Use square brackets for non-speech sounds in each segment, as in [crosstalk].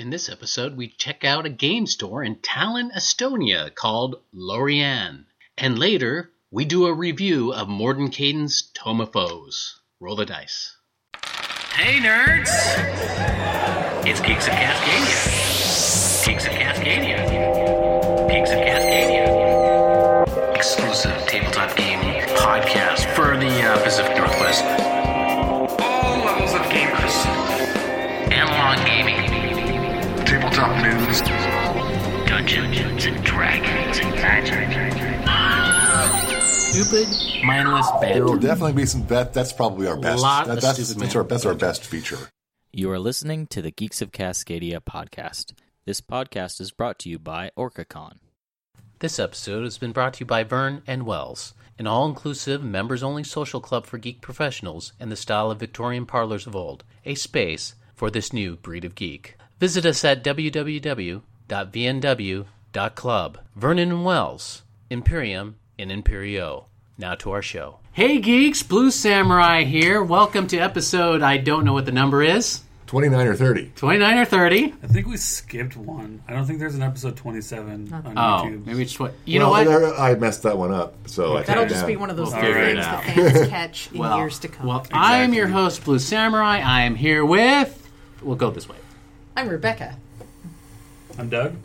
In this episode, we check out a game store in Tallinn, Estonia called Lorien. And later, we do a review of Mordenkainen's Tome of Foes. Roll the dice. Hey, nerds! It's Geeks of Cascadia. Geeks of Cascadia. Geeks of Cascadia. Exclusive tabletop game podcast for the uh, Pacific Northwest. All levels of gamers. Analog gaming. Tabletop news. Dungeons and Dragons and magic. Stupid, mindless There will definitely be some. That that's probably our best. Lot that- of that's stupid that's our that's our best feature. You are listening to the Geeks of Cascadia podcast. This podcast is brought to you by OrcaCon. This episode has been brought to you by Vern and Wells, an all inclusive, members only social club for geek professionals in the style of Victorian parlors of old, a space for this new breed of geek. Visit us at www.vnw.club. Vernon and Wells, Imperium in Imperio. Now to our show. Hey geeks, Blue Samurai here. Welcome to episode, I don't know what the number is, Twenty nine or thirty. 29 or 30. I think we skipped one. I don't think there's an episode 27 on Oh, YouTube. maybe it's what. You well, know what? there- I messed that one up. So I That'll took it just down. be one of those We'll little figure it things out. that fans [laughs] catch in Well, years to come. Well, I am your host, Blue Samurai. I am here with. We'll go this way. I'm Rebecca. I'm Doug.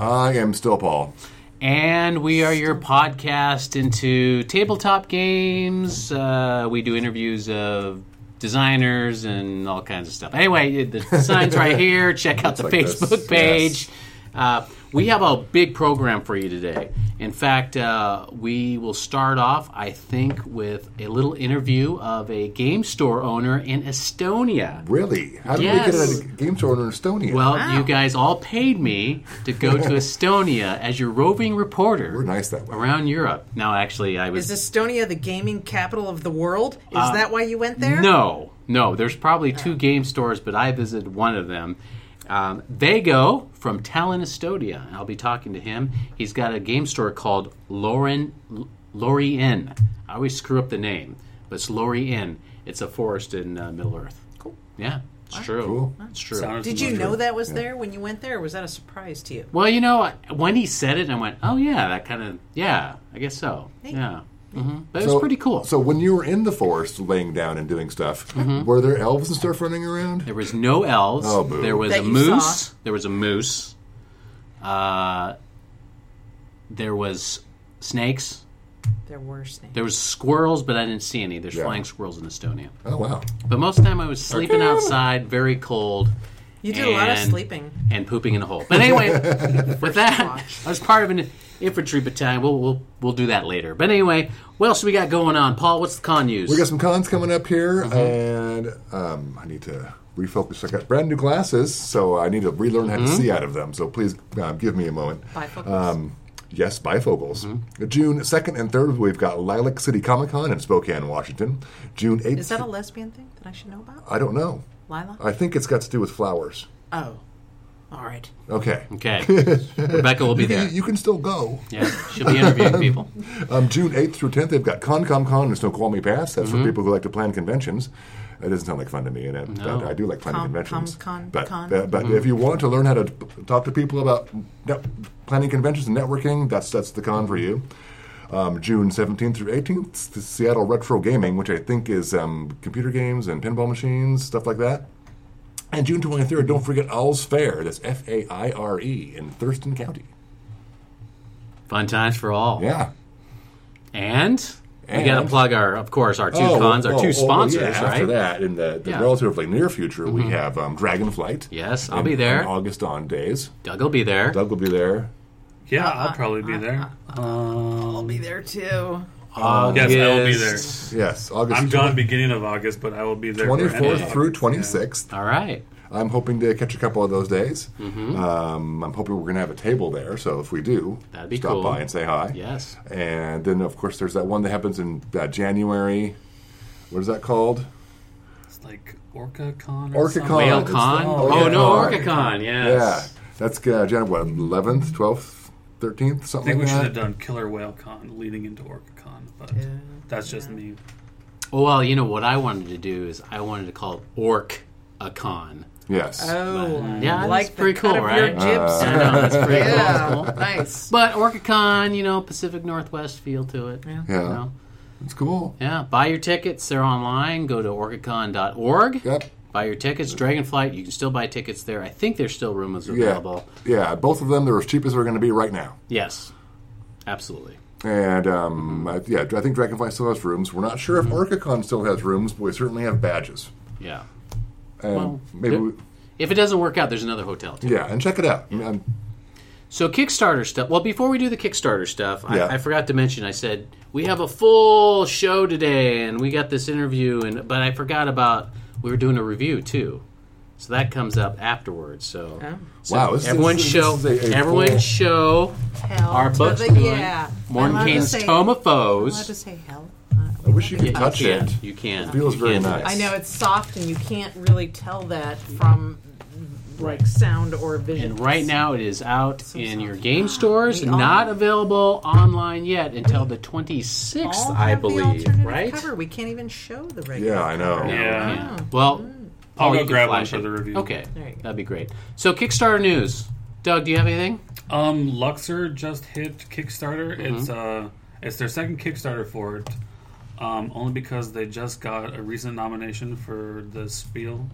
I am still Paul. And we are your podcast into tabletop games. Uh, we do interviews of designers and all kinds of stuff. Anyway, the sign's right [laughs] here. Check out the Looks like this, Facebook page. Uh, we have a big program for you today. In fact, uh, we will start off, I think, with a little interview of a game store owner in Estonia. Really? How did Yes. we get a game store owner in Estonia? Well, Wow. you guys all paid me to go to [laughs] Estonia as your roving reporter we're nice that way. around Europe. Now, actually, I was Is Estonia the gaming capital of the world? Is that why you went there? Uh, no, no. There's probably two game stores, but I visited one of them. Um, Vago from Tallinn, Estonia. I'll be talking to him. He's got a game store called Lauren Lorien. I always screw up the name, but it's Lorien. It's a forest in uh, Middle Earth. Cool. Yeah, it's true. Cool. It's true. Sounds Did you familiar. know that was there when you went there, or was that a surprise to you? Well, you know, when he said it, I went, "Oh yeah, that kind of yeah, I guess so." Yeah, hmm but it was pretty cool. So when you were in the forest, laying down and doing stuff, Mm-hmm. were there elves and stuff running around? There was no elves. Oh, boo. There was That a you moose. saw. There was a moose. Uh, there was snakes. There were snakes. There was squirrels, but I didn't see any. There's Yeah. flying squirrels in Estonia. Oh wow! But most of the time, I was sleeping outside, very cold, You did a lot of sleeping. and pooping in a hole. But anyway, [laughs] with that, I was part of an infantry battalion. We'll we'll we'll do that later. But anyway, what else we got going on, Paul? What's the con news? We got some cons coming up here, Mm-hmm. and um, I need to refocus. I got brand new glasses, so I need to relearn how to Mm-hmm. see out of them. So please um, give me a moment. Bifocals. Um, yes, bifocals. Mm-hmm. June 2nd and 3rd, we've got Lilac City Comic Con in Spokane, Washington. June 8th. Is that a lesbian thing that I should know about? I don't know. Lila? I think it's got to do with flowers. oh. All right. Okay. Okay, [laughs] Rebecca will be You, there. you can still go. Yeah, she'll be interviewing [laughs] people. Um, June 8th through 10th, they've got Con Com Con and Snoqualmie Pass. That's Mm-hmm. for people who like to plan conventions. It doesn't sound like fun to me, and it, No. but I do like planning Com- conventions. com- con- but con. uh, but Mm-hmm. if you want to learn how to talk to people about net- planning conventions and networking, that's that's the con for you. Um, June 17th through 18th, the Seattle Retro Gaming, which I think is um, computer games and pinball machines, stuff like that. And June 23rd, don't forget Owl's Fair. That's F A I R E in Thurston County. Fun times for all. Yeah. And, we got to plug our, of course, our two Oh, cons, our oh, two oh, sponsors, yeah, right? After that, in the, the Yeah. Mm-hmm. relatively near future, we have um, Dragonflight. Yes, I'll in- be there. on August on days. Doug will be there. Doug will be there. Yeah, Uh, I'll probably be there. Um, I'll be there too. August. yes, I will be there. Yes, August. I'm gone beginning of August, but I will be there. for Twenty any fourth of through August, twenty sixth. All right. I'm hoping to catch a couple of those days. Mm-hmm. Um, I'm hoping we're going to have a table there. So if we do, That'd be stop cool. by and say hi. Yes. And then of course there's that one that happens in uh, January. What is that called? It's like Orca Con or Orca something. Con. Whale Con. the- Oh, yeah. no, OrcaCon. Yeah, Yes. that's uh, January what, 11th, 12th, 13th, something I something think we like should that. have done Killer Whale Con leading into Orca Con, but that's just me. Well, you know what I wanted to do is I wanted to call it Orc a Con. Yes. Oh, Yeah, that's like the pretty cut cool, of your right? jibs. Uh, I know, that's pretty [laughs] cool. yeah, Cool. nice. But OrcaCon, you know, Pacific Northwest feel to it. Yeah. yeah. You know? It's cool. Yeah, buy your tickets. They're online. Go to orcacon.org. Yep. Buy your tickets. Dragonflight, you can still buy tickets there. I think there's still rooms available. Yeah. Both of them, they're as cheap as they're going to be right now. Yes, absolutely. And um, yeah, I think Dragonflight still has rooms. We're not sure if OrcaCon still has rooms, but we certainly have badges. Yeah. And Well, maybe, we, If it doesn't work out, there's another hotel. Too. yeah, and check it out. Um, So Kickstarter stuff. Well, before we do the Kickstarter stuff, Yeah. I, I forgot to mention. I said we have a full show today, and we got this interview, and but I forgot about we were doing a review too. So that comes up afterwards. So, Oh. so Wow, this is- everyone's this show, is a- a everyone's full- show. Hell Our to books the doing yeah. Morton Allowed to Kane's say- Tome of Allowed Foes. to say hell. I wish you could touch can. it. You can. It feels You very nice. I know it's soft, and you can't really tell that from like sound or vision. And right now it is out So in your game stores, We all- not available online yet until the 26th, All I have the believe. alternative Right? Cover. We can't even show the regular. Yeah, I know. cover. Yeah. Yeah. Well, I'll Paul, go grab one for it. the review. Okay, There you go. that'd be great. So Kickstarter news. Doug, do you have anything? Um, Luxor just hit Kickstarter. Mm-hmm. It's uh, it's their second Kickstarter for it. Um, only because they just got a recent nomination for the Spiel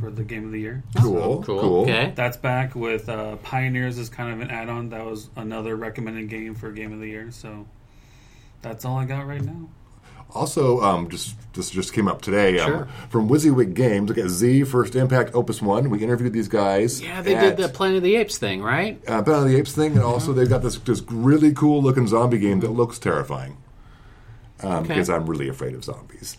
for the Game of the Year. Cool. Cool. Okay. That's back with uh, Pioneers is kind of an add-on. That was another recommended game for Game of the Year. So that's all I got right now. Also, um, just this just came up today um, Sure. from WYSIWYG Games. Look at Z First Impact Opus One. We interviewed these guys. Yeah, they at, did the Planet of the Apes thing, right? uh, Planet of the Apes thing, and also they've got this this really cool looking zombie game that looks terrifying. Um, Okay. Because I'm really afraid of zombies.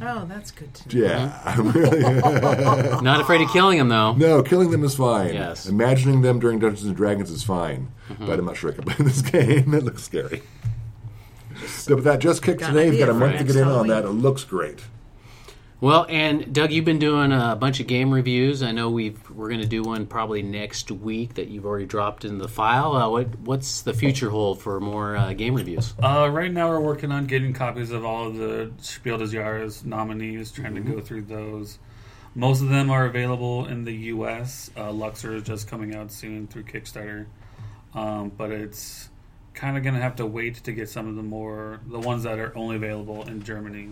Oh, that's good to know. Yeah, [laughs] I'm really. [laughs] Not afraid of killing them though. no, killing them is fine. Yes. Imagining them during Dungeons and Dragons is fine, mm-hmm. but I'm not sure I can play [laughs] this game. It looks scary. So, but that just kicked Got an today. You've got a for month to next get in on that. It looks great. Well, and Doug, you've been doing a bunch of game reviews. I know we've we're going to do one probably next week that you've already dropped in the file. Uh, what what's the future hold for more uh, game reviews? Uh, right now, we're working on getting copies of all of the Spiel des Jahres nominees, trying to go through those. Most of them are available in the U.S. Uh, Luxor is just coming out soon through Kickstarter, um, but it's kind of going to have to wait to get some of the more the ones that are only available in Germany,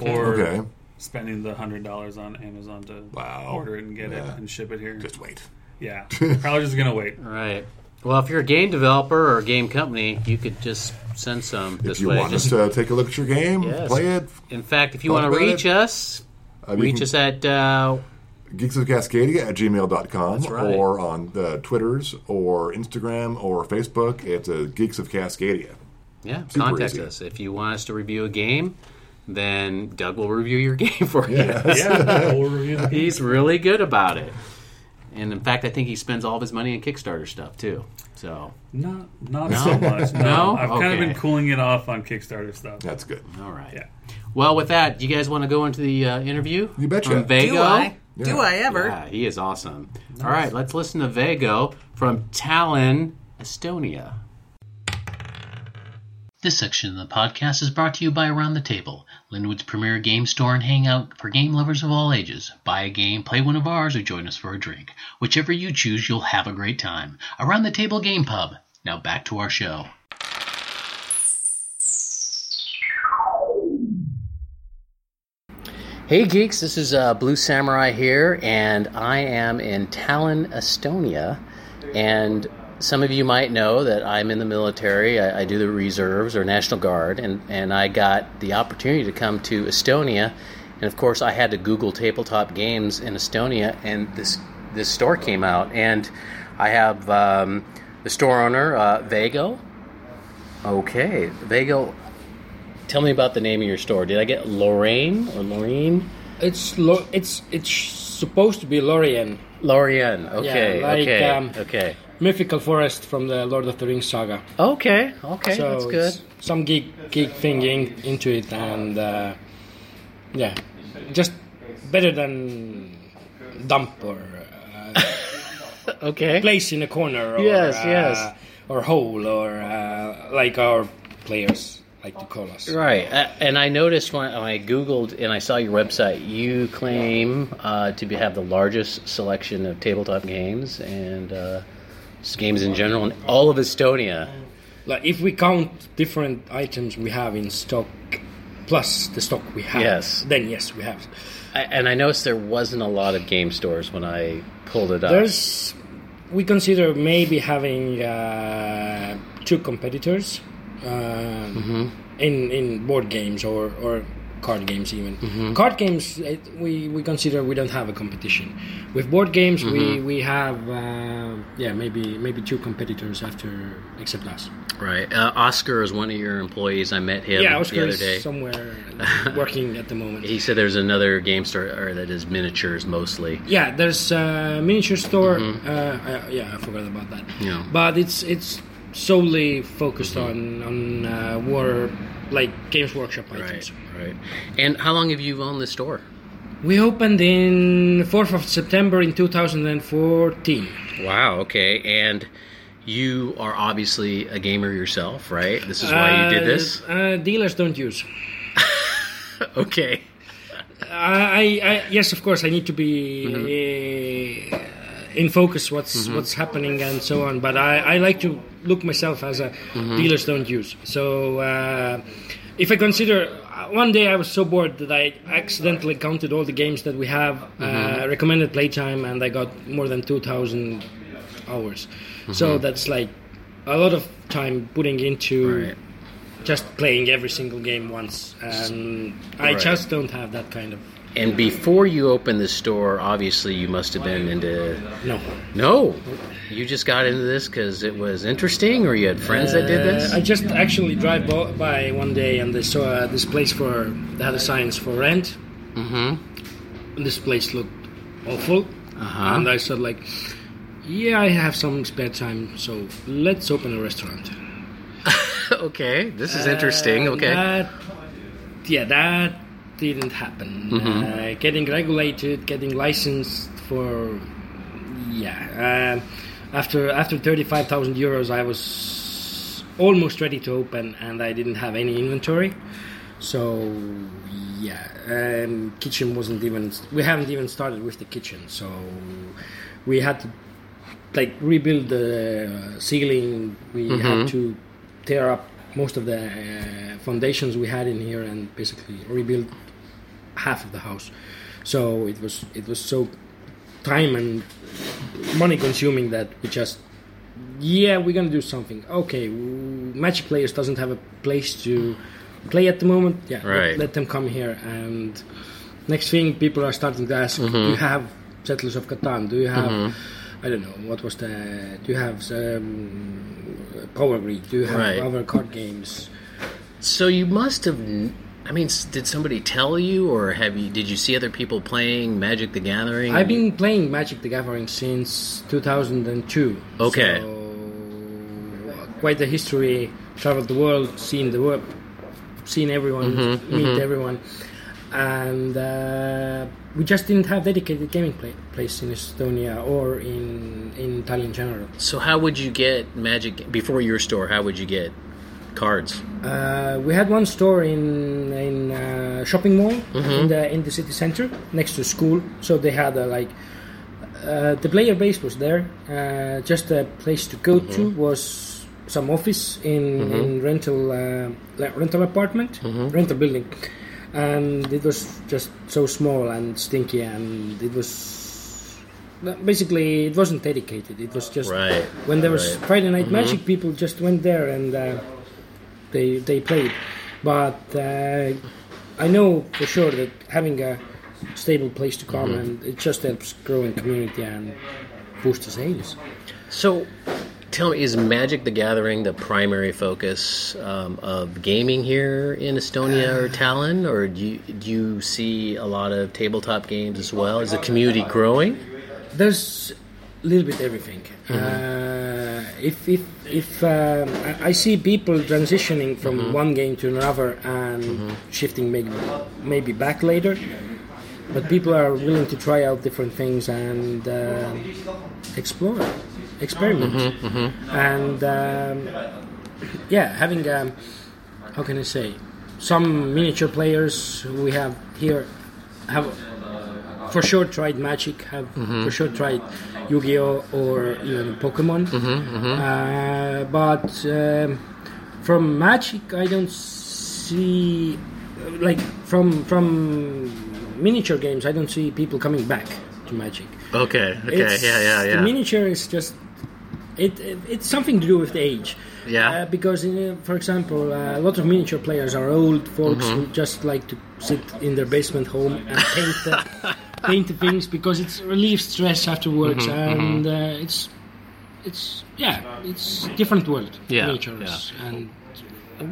or Okay. spending the hundred dollars on Amazon to Wow. order it and get Yeah. it and ship it here. Just wait. yeah, probably just gonna wait. [laughs] Right. Well, if you're a game developer or a game company, you could just send some this If you way. want Just- us to take a look at your game, Yes. play it, in fact, if you want to reach it. us, uh, reach can- us at uh, Geeks of Cascadia at gmail.com That's right. or on the Twitters or Instagram or Facebook. It's uh, Geeks of Cascadia. yeah, Super contact easy. us if you want us to review a game. Then Doug will review your [laughs] game for you. Yeah, we'll review the [laughs] He's really good about it. And in fact, I think he spends all of his money on Kickstarter stuff too. So, Not not so much. No, No? I've kind of been cooling it off on Kickstarter stuff. That's good. all right. Yeah. Well, with that, you guys want to go into the uh, interview? You betcha. From Vago? Do I? Yeah. Do I ever? Yeah, he is awesome. All right, let's listen to Vago from Tallinn, Estonia. This section of the podcast is brought to you by Around the Table, Lynnwood's premier game store and hangout for game lovers of all ages. Buy a game, play one of ours, or join us for a drink. Whichever you choose, you'll have a great time. Around the Table Game Pub. Now back to our show. Hey geeks, this is uh, Blue Samurai here, and I am in Tallinn, Estonia. And some of you might know that I'm in the military. I, I do the reserves or National Guard, and, and I got the opportunity to come to Estonia. And of course, I had to Google tabletop games in Estonia, and this this store came out. And I have um, the store owner, uh, Vago. Okay, Vago. Tell me about the name of your store. Did I get Lorraine or Lorraine? It's lo- it's it's supposed to be Lorien, Lorien. Okay. like, okay. um, okay. Mythical forest from the Lord of the Rings saga. Okay. Okay. so that's good. some geek geek thing in, into it, and uh, yeah, just better than dump or [laughs] uh, Okay. place in a corner. Or, Yes, uh, yes. or hole or uh, like our players like to call us. Right, uh, and I noticed when I googled and I saw your website, you claim uh, to be, have the largest selection of tabletop games and uh, just games in general in all of Estonia. Like if we count different items we have in stock plus the stock we have, Yes. then yes, we have. I, and I noticed there wasn't a lot of game stores when I pulled it up. There's we consider maybe having uh, two competitors um, in in board games or or card games even. Card games it, we we consider we don't have a competition. With board games we we have uh, yeah maybe maybe two competitors after except us. right, uh, Oscar is one of your employees. I met him yeah, the Oscar other is day. somewhere [laughs] working at the moment. He said there's another game store or that is miniatures mostly. Yeah, there's a miniature store. Uh, uh, yeah, I forgot about that. Yeah. But it's it's solely focused on on uh, war like Games Workshop Right, items. right. right. And how long have you owned the store? We opened in 4th of September in 2014. Wow. Okay. And you are obviously a gamer yourself, right? This is why you did this. Uh, uh, dealers don't use. [laughs] Okay. I, I yes, of course, I need to be Mm-hmm. uh, in focus. What's what's happening and so on. But I, I like to look myself as a Mm-hmm. dealers don't use. So uh, if I consider one day I was so bored that I accidentally counted all the games that we have Mm-hmm. uh, recommended playtime, and I got more than two thousand hours. Mm-hmm. So that's like a lot of time putting into Right. just playing every single game once, and I just don't have that kind of And before you opened the store, obviously you must have been into. no. No, you just got into this because it was interesting, or you had friends that did this. Uh, I just actually drive by one day and I saw uh, this place for they had a signs for rent. mm-hmm. And this place looked awful, Uh-huh. and I said like, yeah, I have some spare time, so let's open a restaurant. [laughs] okay, this is interesting. Uh, Okay. That, yeah, that didn't happen. Mm-hmm. Uh, getting regulated, getting licensed for, yeah. Uh, after after thirty five thousand euros, I was almost ready to open, and I didn't have any inventory. So yeah, um, kitchen wasn't even. We haven't even started with the kitchen, so we had to like rebuild the ceiling. We had to tear up most of the uh, foundations we had in here and basically rebuild half of the house. So it was it was so time and money consuming that we just yeah we're gonna do something. Okay, Magic Players doesn't have a place to play at the moment. Yeah, let- Right. let, them come here and next thing people are starting to ask, do you have Settlers of Catan? Do you have I don't know what was the. Do you have um, Power Grid? Do you have Right. other card games? So you must have. I mean, did somebody tell you, or have you? Did you see other people playing Magic the Gathering? I've been playing Magic the Gathering since 2002. Okay. So, quite the history. Traveled the world, seen the world, seen everyone, Mm-hmm, meet everyone, and uh, we just didn't have dedicated gaming play, place in Estonia or in in Italy in general. So how would you get Magic before your store? How would you get cards? Uh, we had one store in in uh, shopping mall in the in the city center next to school. So they had a like uh, the player base was there. Uh, just a place to go to was some office in, in rental uh, rental apartment rental building, and it was just so small and stinky, and it was basically it wasn't dedicated. It was just Right. when there was right. Friday Night Magic, people just went there and. Uh, they they played. But uh, I know for sure that having a stable place to come Mm-hmm. and it just helps grow in community and boost the sales. So, tell me, is Magic the Gathering the primary focus um, of gaming here in Estonia or Tallinn, or do you, do you see a lot of tabletop games as well? Is the community growing? There's little bit everything. Uh, if if if um, I I see people transitioning from one game to another and shifting maybe maybe back later, but people are willing to try out different things and uh, explore, experiment, and um, yeah, having um, how can I say? Some miniature players we have here have for sure tried Magic, have for sure tried Yu-Gi-Oh or even Pokemon. Uh, but um, from Magic, I don't see like from from miniature games. I don't see people coming back to Magic. Okay. Okay. It's- yeah. Yeah. The Yeah. miniature is just it, it. It's something to do with the age. Yeah. Uh, because, uh, for example, uh, a lot of miniature players are old folks Mm-hmm. who just like to sit in their basement home and paint the, [laughs] paint the things because it relieves stress afterwards, Mm-hmm, and uh, it's it's yeah, it's different world. Yeah, miniatures and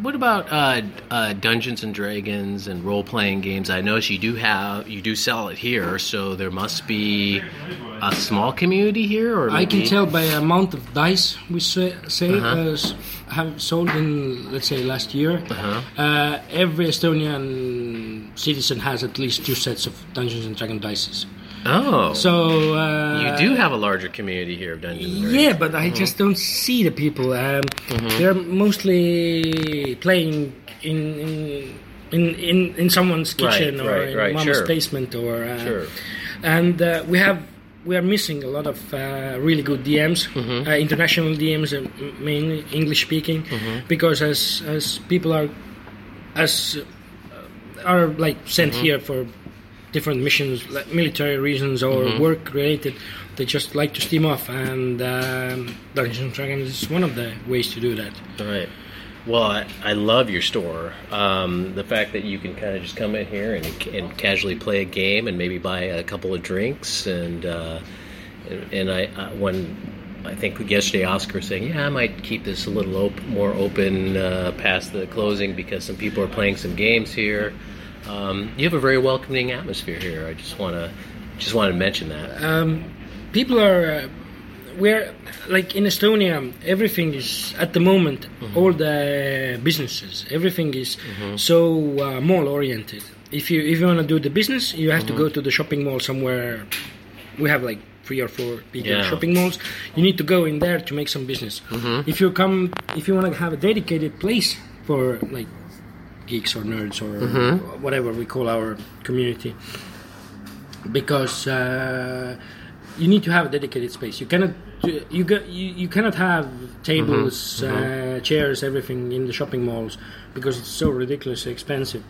What about uh, uh, Dungeons and Dragons and role playing games? I notice you do have you do sell it here, so there must be a small community here. Or I can maybe- tell by the amount of dice we say, say Uh-huh. uh, have sold in, let's say, last year. Uh-huh. Uh, every Estonian citizen has at least two sets of Dungeons and Dragons dices. Oh, So uh, you do have a larger community here of Dungeons. Yeah, but I just don't see the people. Um, They're mostly playing in in in, in, in someone's Right, kitchen or right, in right, mama's sure. basement or uh, Sure. and uh, we have we are missing a lot of uh, really good DMs, Mm-hmm. uh, international DMs, mainly English speaking, Mm-hmm. because as as people are as uh, are like sent Mm-hmm. here for different missions, like military reasons or Mm-hmm. work related. They just like to steam off, and um, Dungeons and Dragons is one of the ways to do that. All right. Well, I, I love your store. Um, the fact that you can kind of just come in here and, and casually play a game and maybe buy a couple of drinks and uh, and, I, I when I think yesterday Oscar was saying, yeah, I might keep this a little op- more open uh, past the closing because some people are playing some games here. Um, you have a very welcoming atmosphere here. I just want to just want to mention that. Um, people are uh, we're like in Estonia. Everything is at the moment. All the businesses, everything is so uh, mall oriented. If you if you want to do the business, you have to go to the shopping mall somewhere. We have like three or four big Yeah. shopping malls. You need to go in there to make some business. If you come, if you want to have a dedicated place for like geeks or nerds or whatever we call our community, because uh, you need to have a dedicated space. You cannot you you, you cannot have tables, Uh, chairs, everything in the shopping malls because it's so ridiculously expensive,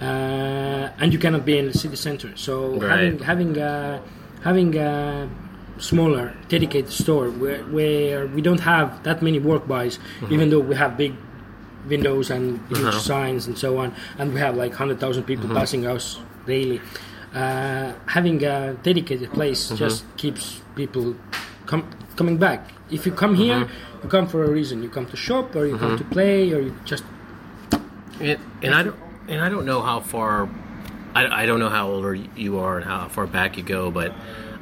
uh, and you cannot be in the city center. So Right. having having a, having a smaller dedicated store where, where we don't have that many work buys, even though we have big windows and huge uh-huh. signs and so on, and we have like hundred thousand people uh-huh. passing us daily. Uh, having a dedicated place uh-huh. just keeps people com- coming back. If you come here, you come for a reason. You come to shop, or you come to play, or you just And, and I don't and I don't know how far I, I don't know how older you are and how far back you go, but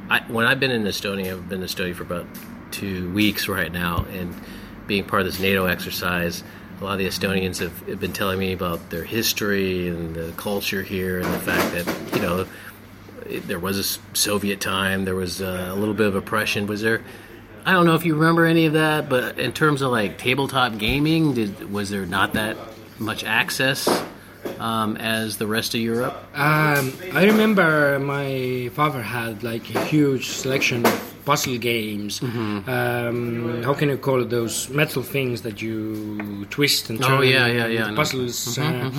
I, when I've been in Estonia, I've been in Estonia for about two weeks right now, and being part of this NATO exercise, a lot of the Estonians have, have been telling me about their history and the culture here, and the fact that you know it- there was a Soviet time, there was uh, a little bit of oppression. Was there? I don't know if you remember any of that, but in terms of like tabletop gaming, did was there not that much access um, as the rest of Europe? Um, I remember my father had like a huge selection of puzzle games. Mm-hmm. Um, how can you call it? Those metal things that you twist and turn. Oh, yeah, yeah, yeah. Puzzles. uh,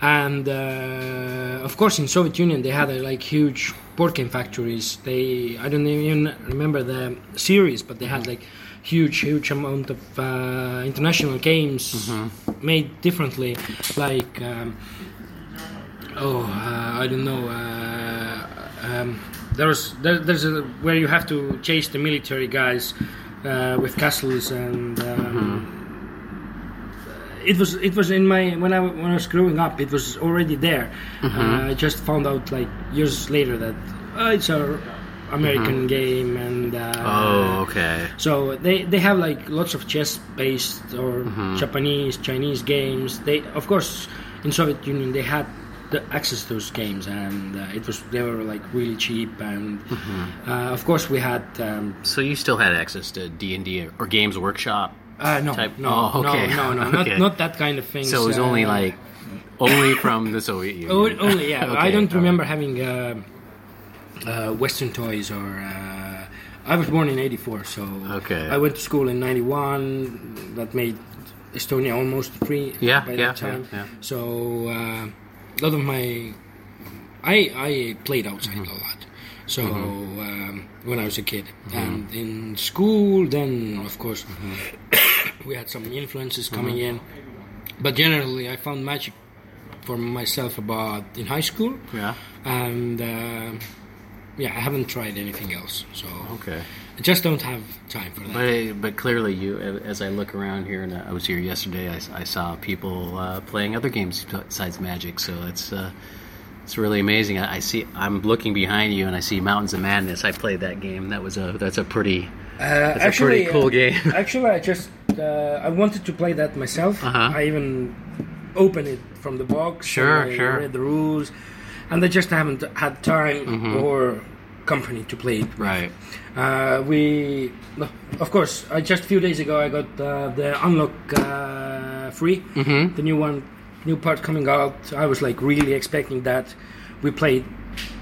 And uh, of course, in Soviet Union, they had uh, like huge board game factories. They I don't even remember the series, but they had like huge, huge amount of uh, international games made differently, like. Um, oh uh, I don't know uh, um, there's there, there's a where you have to chase the military guys uh, with castles and um, it was it was in my when I when I was growing up it was already there. Uh, I just found out like years later that uh, it's a American game and uh, Oh, okay. so they, they have like lots of chess based or Japanese Chinese games. They of course in Soviet Union they had the access to those games and uh, it was they were like really cheap and uh, of course we had um, So you still had access to D and D or Games Workshop Uh, no, Type- no, oh, okay. no, no, [laughs] no, Okay. not not that kind of thing. So it was only like only from the Soviet Union. Oh, only yeah. [laughs] Okay, I don't remember having uh, uh, Western toys or. Uh, I was born in '84, so Okay. I went to school in '91. That made Estonia almost free Yeah, by yeah, that time. yeah, yeah. So uh, a lot of my, I I played outside Mm-hmm. a lot. So um, when I was a kid, and in school, then of course Mm-hmm. [coughs] we had some influences coming in. But generally, I found magic for myself about in high school, Yeah. and uh, yeah, I haven't tried anything else. So Okay. I just don't have time for that. But but clearly, you as I look around here, and I was here yesterday, I, I saw people uh, playing other games besides Magic. So it's uh, it's really amazing. I, I see. I'm looking behind you, and I see Mountains of Madness. I played that game. That was a that's a pretty Uh, That's a pretty cool game. [laughs] actually, I just uh, I wanted to play that myself. Uh-huh. I even opened it from the box. Sure, and I sure. Read the rules, and I just haven't had time or company to play it. right. Uh, we, of course, I just a few days ago I got uh, the unlock uh, free, Mm-hmm. the new one, new part coming out. I was like really expecting that. We played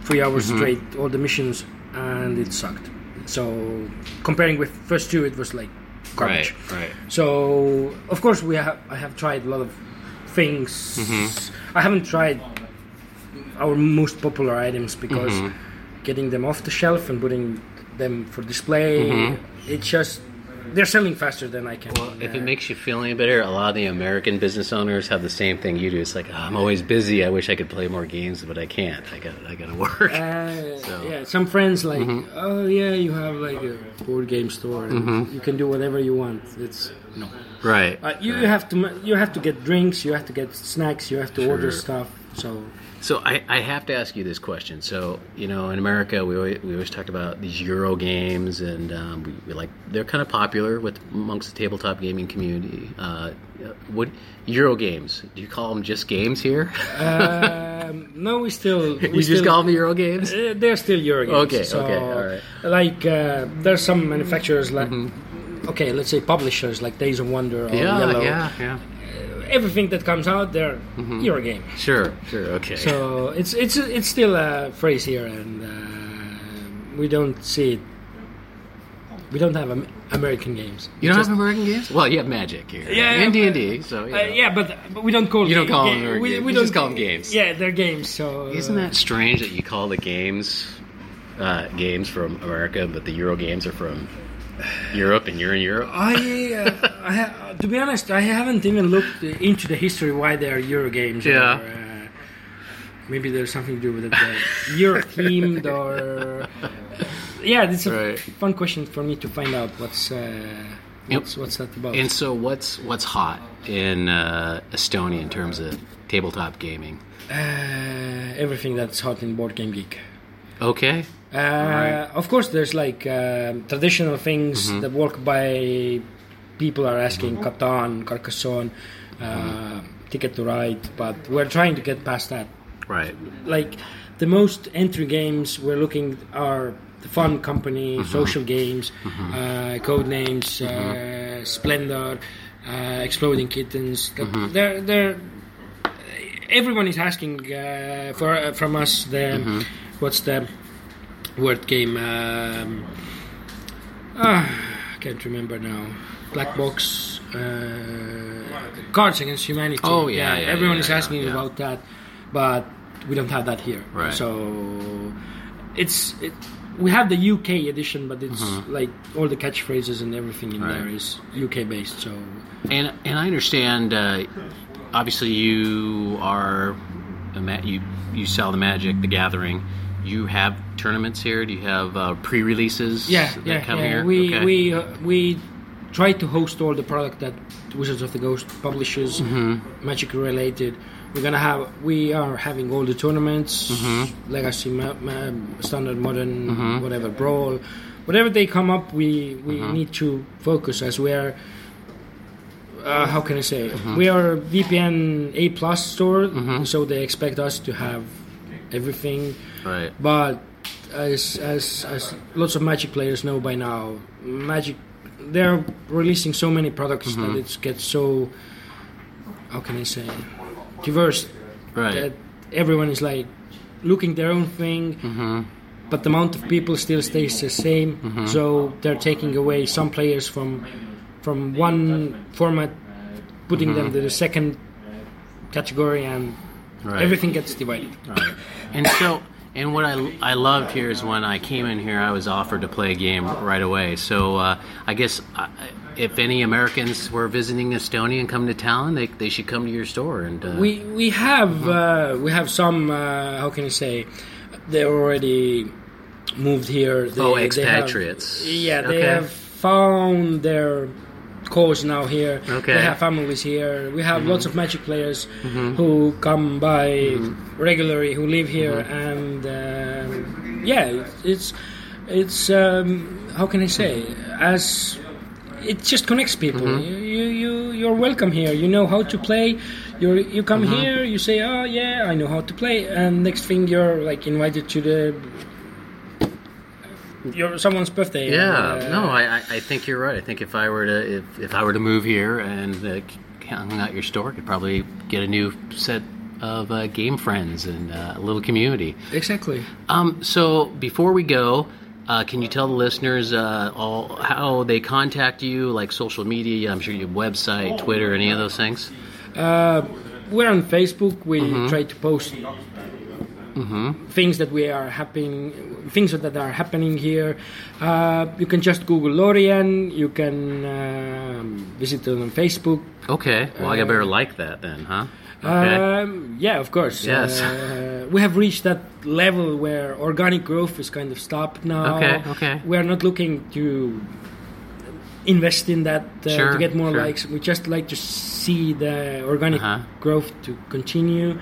three hours Mm-hmm. straight, all the missions, and it sucked. So comparing with first two, it was like garbage. Right. Right. So of course we have I have tried a lot of things. Mm-hmm. I haven't tried our most popular items because Mm-hmm. Getting them off the shelf and putting them for display, Mm-hmm. it's just they're selling faster than I can. Well, if uh, it makes you feel any better, a lot of the American business owners have the same thing you do. It's like "Oh, I'm always busy. I wish I could play more games, but I can't. I got I got to [laughs] work. Uh, So- Yeah, some friends like, Mm-hmm. oh yeah, you have like a board game store, and Mm-hmm. you can do whatever you want. It's no. right. Uh, you, you have to you have to get drinks, you have to get snacks, you have to order stuff. So So I, I have to ask you this question. So you know, in America, we always, we always talk about these Euro games, and um, we, we like they're kind of popular with amongst the tabletop gaming community. Uh, what Euro games? Do you call them just games here? um, [laughs] no, we still we you just call them Euro games? Uh, they're still Euro games. Okay, so, okay, all right. Like uh, there's some manufacturers like okay, let's say publishers like Days of Wonder or Mm-hmm. Yeah, Yellow. yeah, yeah. Everything that comes out, they're Mm-hmm. Game. Sure, sure. Okay. So it's it's it's still a phrase here, and uh, we don't see it. We don't have American games. you don't Just- have American games? Well, you have Magic here. Yeah, and D and D. So you Uh, yeah, but, but we don't call You don't call ga- them we, games. we don't just call them games. Yeah, they're games. So Isn't that strange that you call the games uh, games from America, but the Euro games are from Europe, and you're in Europe? I, uh, I ha- to be honest, I haven't even looked into the history why they are Euro games. Yeah. Or, uh, maybe there's something to do with it, uh, Euro themed or. Yeah, it's a Right. fun question for me to find out what's uh, what's, what's that about. And so, what's what's hot in uh, Estonia in terms of tabletop gaming? uh, everything that's hot in Board Game Geek. Okay, Uh, Of course, there's like um traditional things Mm-hmm. that work by people are asking Catan, Carcassonne, uh, Mm-hmm. Ticket to Ride, but we're trying to get past that. right. Like the most entry games we're looking are the Fun Company, Mm-hmm. social games, uh, Codenames, uh, Splendor, uh, Exploding Kittens. Mm-hmm. They're they're everyone is asking uh, for uh, from us the Mm-hmm. what's the word game um, ah, I can't remember now black box uh, cards against humanity Oh, yeah, yeah, everyone yeah, is yeah, asking yeah. about that but we don't have that here Right. so it's it, we have the UK edition but it's Mm-hmm. like all the catchphrases and everything in Right. there is UK based so And and I understand. Uh, obviously, you are you you sell the Magic, the Gathering. You have tournaments here. Do you have uh, pre-releases? Yeah, that yeah, come yeah. here. We Okay. we uh, we try to host all the product that Wizards of the Coast publishes, Mm-hmm. Magic related. We're gonna have we are having all the tournaments, Mm-hmm. Legacy, ma- ma- Standard, Modern, whatever, Brawl, whatever they come up. We we Mm-hmm. need to focus as we are. Uh, how can I say? Mm-hmm. We are VPN A plus store, so they expect us to have everything. Right. But as as as lots of Magic players know by now, Magic they're releasing so many products Mm-hmm. that it gets so how can I say diverse Right. that everyone is like looking their own thing Mm-hmm. but the amount of people still stays the same Mm-hmm. so they're taking away some players from from one format putting them to the second category and Mm-hmm. Right. everything gets divided And so, and what I, I loved here is when I came in here, I was offered to play a game right away. So uh, I guess uh, if any Americans were visiting Estonia and come to Tallinn, they, they should come to your store. And uh, we we have uh, we have some uh, how can you say they already moved here they, Oh, they have- expatriates. yeah they Okay. have found their cause now here Okay. Mm-hmm. they have families here we have lots of magic players who come by Mm-hmm. regularly who live here and um, yeah it's it's um, how can I say as it just connects people. Mm-hmm. You, you, you, you're welcome here. You know how to play. You you come Mm-hmm. here. You say, "Oh yeah, I know how to play," and next thing you're like invited to the your someone's birthday. yeah, and, uh, no, I, I- I think you're right. I think if I were to if, if I were to move here and uh, hung out your store, I could probably get a new set of uh, game friends and uh, a little community. exactly. Um, so before we go, uh, can you tell the listeners uh, all how they contact you, like social media? I'm sure you have website, Twitter, any of those things. Uh, we're on Facebook. We Mm-hmm. try to post things that we are happening, things that are happening here. Uh, you can just Google Lorien. You can um, visit them on Facebook. Okay, well, I better like that then, huh? Okay. Um, yeah, of course. Yes. Uh, we have reached that level where organic growth is kind of stopped now. Okay, okay. We are not looking to invest in that uh, Sure, to get more sure. likes. We just like to see the organic Uh-huh. growth to continue.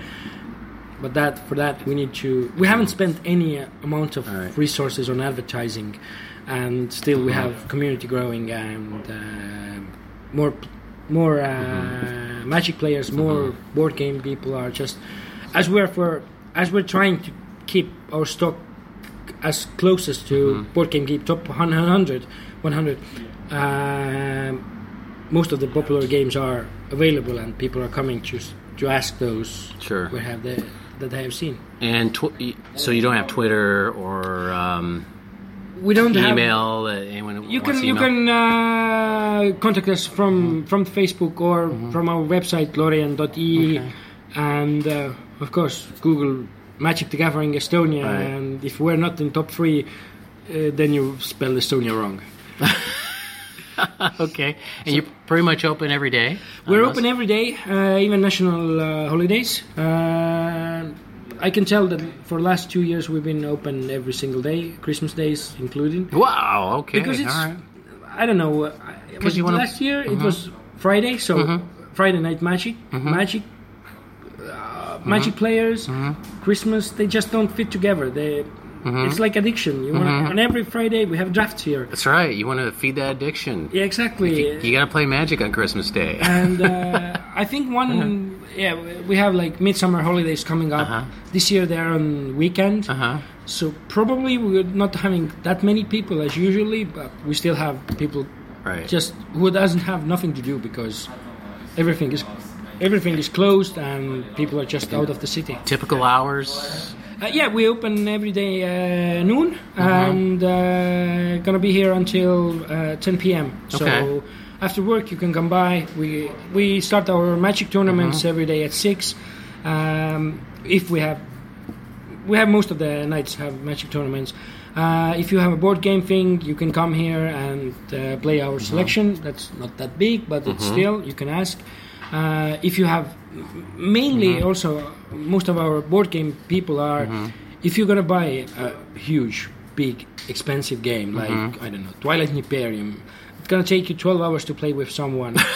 But that for that we need to. We haven't spent any uh, amount of right. resources on advertising, and still we Uh-huh. have community growing and uh, more more uh, Mm-hmm. magic players, more board game people are just as we're for as we're trying to keep our stock as closest to Mm-hmm. board game geek top 100 100 um, most of the popular games are available and people are coming to to ask those Sure. we have the that I have seen And tw- so you don't have Twitter or um, we don't have email? Uh, anyone You can you can uh, contact us from from Facebook or Mm-hmm. from our website lorien.ee and uh, of course Google Magic the Gathering Estonia Right. and if we're not in top three uh, then you spelled Estonia wrong. [laughs] okay, and you're pretty much open every day. We're on open every day, uh, even national uh, holidays. Uh, I can tell that for the last two years we've been open every single day, Christmas days included. Wow. Okay. because it's right. I don't know. Uh, was wanna- last year? It was Friday, so Friday night magic, magic, uh, magic players, Christmas. They just don't fit together. They. It's like addiction. You wanna, On every Friday we have drafts here. That's right. You want to feed that addiction. Yeah, exactly. You got to play Magic on Christmas Day. and uh, [laughs] I think one, yeah, we have like midsummer holidays coming up. Uh-huh. This year they're on weekend, Uh huh. so probably we're not having that many people as usually, but we still have people Right. just who doesn't have nothing to do because everything is everything is closed and people are just out of the city. typical hours. Uh, yeah, we open every day uh, noon and uh, gonna be here until uh, 10 p.m. So Okay. after work you can come by. We we start our magic tournaments every day at six. Um, if we have we have most of the nights have magic tournaments. Uh, if you have a board game thing, you can come here and uh, play our selection. That's not that big, but it's still you can ask. Uh, if you have mainly mm-hmm. also most of our board game people are mm-hmm. if you're gonna buy a huge, big, expensive game like mm-hmm. I don't know Twilight Imperium, it's gonna take you 12 hours to play with someone. [laughs]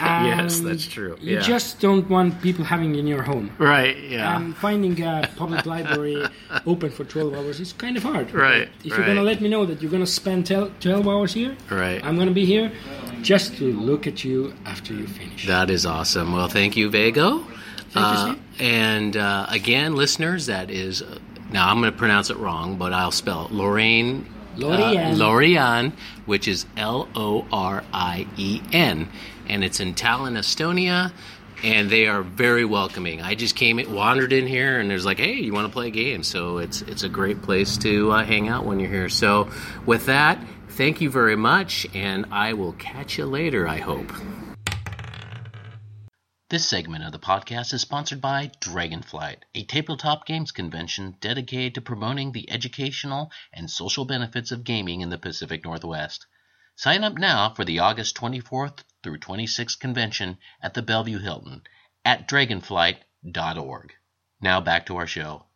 Yes, that's true. You just don't want people having in your home. Right. Yeah. And finding a public library [laughs] open for 12 hours is kind of hard. Right, If you're going to let me know that you're going to spend 12 hours here, Right. I'm going to be here just to look at you after you finish. That is awesome. Well, thank you, Vago. Thank you, Uh, and uh, again, listeners, that is uh, now I'm going to pronounce it wrong, but I'll spell it Lorraine Lorien. Uh, which is L O R I E N, and it's in Tallinn, Estonia. And they are very welcoming. I just came, wandered in here, and there's like, hey, you want to play a game? So it's it's a great place to uh, hang out when you're here. So with that, thank you very much, and I will catch you later. I hope. This segment of the podcast is sponsored by Dragonflight, a tabletop games convention dedicated to promoting the educational and social benefits of gaming in the Pacific Northwest. Sign up now for the August 24th through 26th convention at the Bellevue Hilton at dragonflight.org. Now back to our show.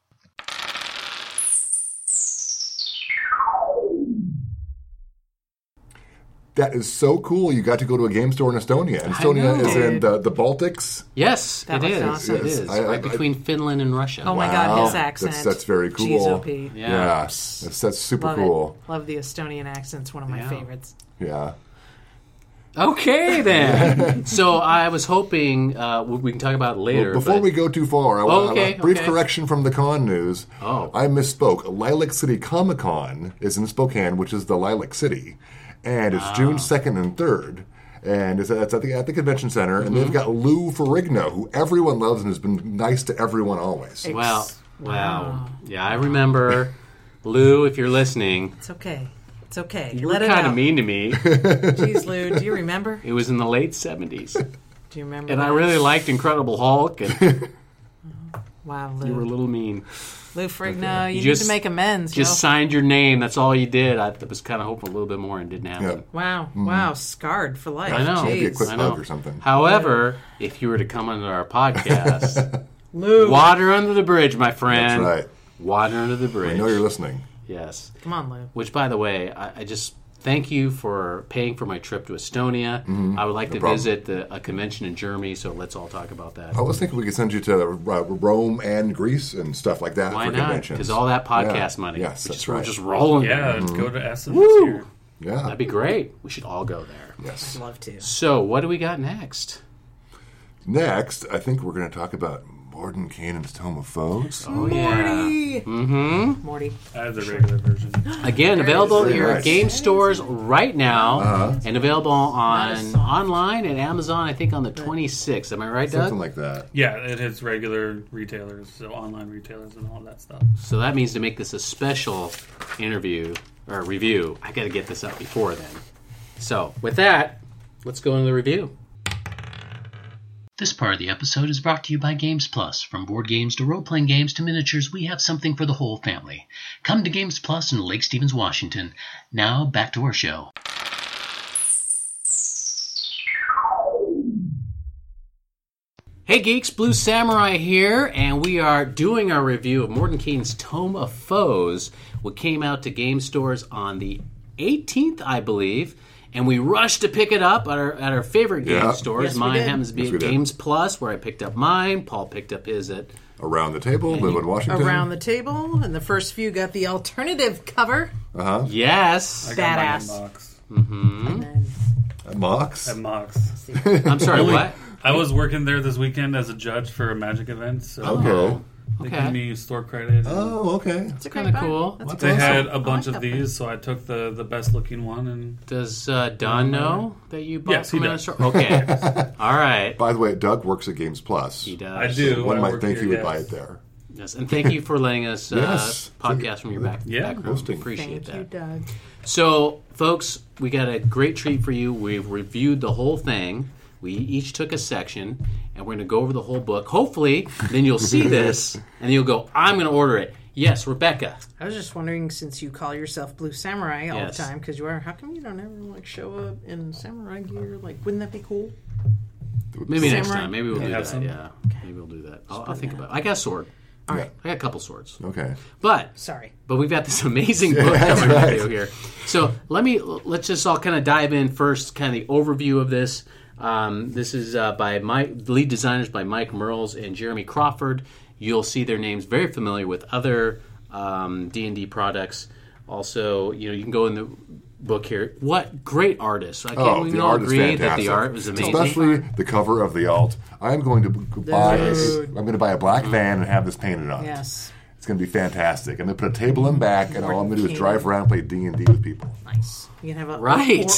That is so cool. You got to go to a game store in Estonia. And Estonia know. is in the, the Baltics. Yes, That it looks is. awesome. It Yes. is I- I- right between Finland and Russia. Oh my Wow. God, his That's- accent. that's very cool. Jeez, OP. Yeah. Yes. That's, that's super Love cool. it. Love the Estonian accent's one of my Yeah. favorites. Yeah. Okay then. [laughs] so I was hoping uh, we we can talk about it later. Before but- we go too far, I want Okay, a brief okay. correction from the con news. Oh. I misspoke. Lilac City Comic Con is in Spokane, which is the Lilac City, and it's Ah. June second and third. And it's, it's at the at the convention center, and Mm-hmm. they've got Lou Ferrigno, who everyone loves and has been nice to everyone always. Wow. Wow. Yeah, I remember. [laughs] Lou, if you're listening, It's okay. It's okay. you Let were it kind of mean to me. [laughs] Jeez, Lou, do you remember? It was in the late 70s. Do you remember? And I really liked Incredible Hulk, and [laughs] Wow, you were a little mean. Lou Ferrigno, you Just- need to make amends. Just yo. signed your name. That's all you did. I was kind of hoping a little bit more and didn't happen. Yeah. Wow, mm-hmm. wow, scarred for life. I know. Jeez. Maybe a quick I know. hug or something. However, if you were to come onto our podcast, [laughs] Lou, water under the bridge, my friend. That's right. Water under the bridge. I know you're listening. Yes. come on, Lou. Which, by the way, I, I just thank you for paying for my trip to Estonia. I would like to problem. visit the, a convention in Germany, so let's all talk about that. I was thinking we could send you to uh, Rome and Greece and stuff like that Why for not? conventions. Because all that podcast Yeah. money, Yes, that's just, we're right. just rolling. Yeah, there. go to Essen this year. yeah. That'd be great. We should all go there. yes. I'd love to. So, what do we got next? Next, I think we're going to talk about Mordenkainen's Tome of Foes. Oh yeah. Morty. Morty. I have the regular version. [gasps] Again, available Very at your nice. game stores right now, Uh-huh. and available on Nice. online at Amazon. I think on the 26th. Am I right, Doug? Something like that. Yeah, it hits regular retailers, so online retailers and all that stuff. So that means to make this a special interview or review, I got to get this up before then. So, with that, let's go into the review. This part of the episode is brought to you by Games Plus. From board games to role playing games to miniatures, we have something for the whole family. Come to Games Plus in Lake Stevens, Washington. Now, back to our show. Hey geeks, Blue Samurai here, and we are doing our review of Mordenkainen's Tome of Foes, what came out to game stores on the 18th, I believe, and we rushed to pick it up at our, at our favorite game Yeah. stores. Yes, we mine did. happens to be Yes, at did. Games Plus, where I picked up mine. Paul picked up his at Around the table, Lynnwood, Washington. Around the table, and the first few got the alternative cover. uh-huh. Yes. I got mine Badass. at Mox. And then At Mox. At Mox. I'm sorry, what? I was working there this weekend as a judge for a magic event, so Okay. They Okay. gave me store credit. and Oh, okay. it's Kinda great cool. That's They cool had a bunch like of that these, so I took the, the best looking one and Does uh, Don know that you bought Yes, he from does. Minister? Okay. [laughs] All right. By the way, Doug works at Games Plus. He does. I do. One I might work think here, he would yes. buy it there. Yes, and thank you for letting us uh, Yes. podcast from your back, Yeah. back room. Hosting. Appreciate Thank that. you, Doug. So, folks, we got a great treat for you. We've reviewed the whole thing. We each took a section, and we're going to go over the whole book. Hopefully, then you'll see [laughs] this, and you'll go, "I'm going to order it." Yes, Rebecca. I was just wondering, since you call yourself Blue Samurai all Yes. the time, because you are, how come you don't ever like show up in samurai gear? Like, wouldn't that be cool? Maybe next Samurai. time. Maybe we'll Yeah. do Have that. some? Yeah, maybe we'll do that. I'll, I'll think about. it. I got a sword. All right. I got a couple swords. Okay. But Sorry. but we've got this amazing [laughs] book that we're going here. So let me let's just all kind of dive in first, kind of the overview of this. Um, this is uh, by Mike, the lead designers by Mike Mearls and Jeremy Crawford. You'll see their names very familiar with other um, D and D products. Also, you know, you can go in the book here. What great artists! I can't Oh, we the all art is agree fantastic. that the art was amazing. Especially the cover of the alt. I'm going to buy. Dude. I'm going to buy a black van and have this painted on. it. Yes. It's going to be fantastic. I'm going to put a table in back, and all I'm going to do is drive around and play D and D with people. Nice. You can have a [laughs] Right.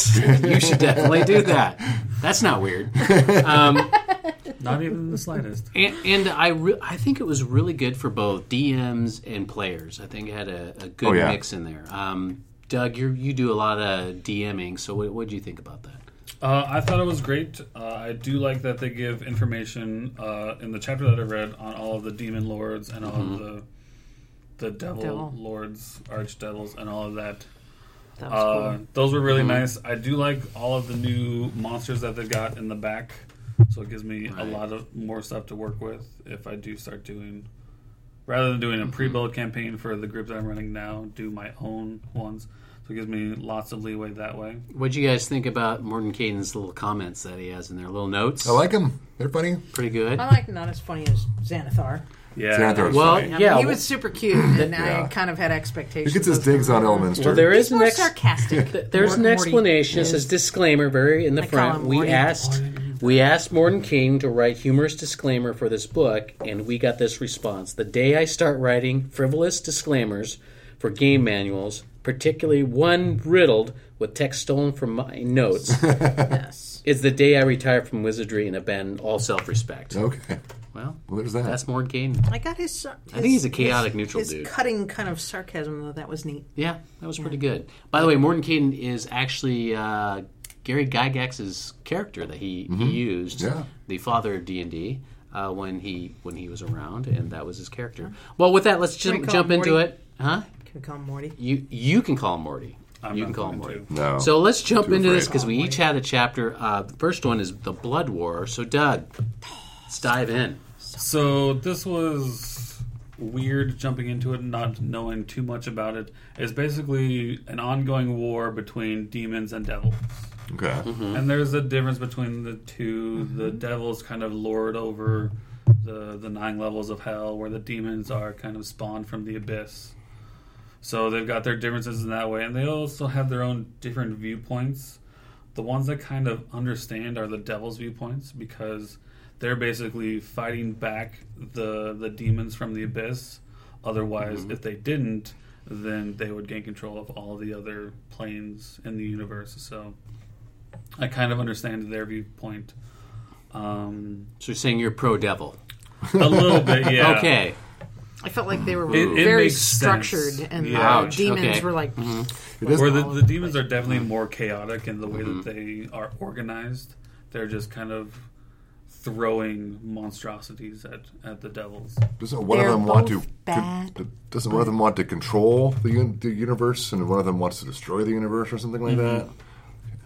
or- [laughs] you should definitely do that. That's not weird. [laughs] Not even the slightest. And, and I, re- I think it was really good for both DMs and players. I think it had a, a good Oh, yeah. mix in there. Um, Doug, you you do a lot of DMing, so what what do you think about that? Uh, I thought it was great. Uh, I do like that they give information uh, in the chapter that I read on all of the demon lords and all of the the devil, Devil. lords, archdevils, and all of that. That was Uh, cool. those were really nice. I do like all of the new monsters that they've got in the back, so it gives me a lot of more stuff to work with if I do start doing. Rather than doing a pre-build campaign for the group that I'm running now, do my own ones. So it gives me lots of leeway that way. What do you guys think about Mordenkainen's little comments that he has in there? Little notes. I like them. They're funny. Pretty good. I like them not as funny as Xanathar. Yeah, was was Well, funny. I mean, yeah. he was super cute, and Yeah. I kind of had expectations. He gets his digs on Elminster. Well, there is He's an more ex- sarcastic. Th- There's an Mor- Morty explanation. It is- says disclaimer very in the I front. We Morty. asked we asked Mordenkainen to write humorous disclaimer for this book, and we got this response. The day I start writing frivolous disclaimers for game manuals, particularly one riddled with text stolen from my notes, [laughs] Yes. is the day I retire from wizardry and abandon all self-respect. Okay. Well, Well, there's that. that's Morton Caden. I got his. his I think he's a chaotic his, neutral his dude. cutting kind of sarcasm, though. That was neat. Yeah, that was pretty good. By the way, Mordenkainen is actually uh, Gary Gygax's character that he, he used, Yeah. the father of D and D, uh, when he when he was around, and that was his character. Well, with that, let's Can we jump call jump him into Morty? it, huh? Can we call him Morty? You you can call him Morty. I'm you can call him Morty. No. So let's jump Too into this afraid. because we each had a chapter. Uh, the first one is the Blood War. So Doug, let's dive in. So this was weird jumping into it and not knowing too much about it. It's basically an ongoing war between demons and devils. Okay. Mm-hmm. And there's a difference between the 2 The mm-hmm. devils kind of lord over the the nine levels of hell, where the demons are kind of spawned from the abyss. So they've got their differences in that way, and they also have their own different viewpoints. The ones that kind of understand are the devil's viewpoints because they're basically fighting back the the demons from the abyss. Otherwise, mm-hmm. if they didn't, then they would gain control of all the other planes in the universe. So I kind of understand their viewpoint. Um, So you're saying you're pro devil. a little bit, yeah. [laughs] Okay. I felt like they were It- it very makes sense. structured, and Yeah. the demons okay. were like, mm-hmm. It is- Where the, the demons are definitely mm-hmm. more chaotic in the way that they are organized. They're just kind of throwing monstrosities at, at the devils. Doesn't one They're of them want to? bad. con- doesn't one of them want to control the, un- the universe, and one of them wants to destroy the universe, or something like that?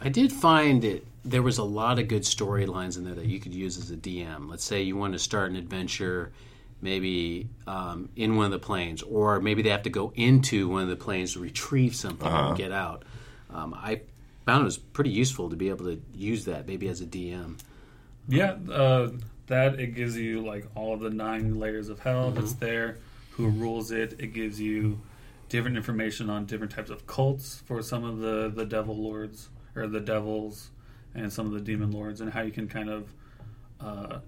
I did find it. There was a lot of good storylines in there that you could use as a DM. Let's say you want to start an adventure, maybe um, in one of the planes, or maybe they have to go into one of the planes to retrieve something and get out. Um, I found it was pretty useful to be able to use that, maybe as a DM. Yeah, uh, that it gives you like all of the nine layers of hell that's there, who rules it. It gives you different information on different types of cults for some of the the devil lords or the devils, and some of the demon lords, and how you can kind of uh,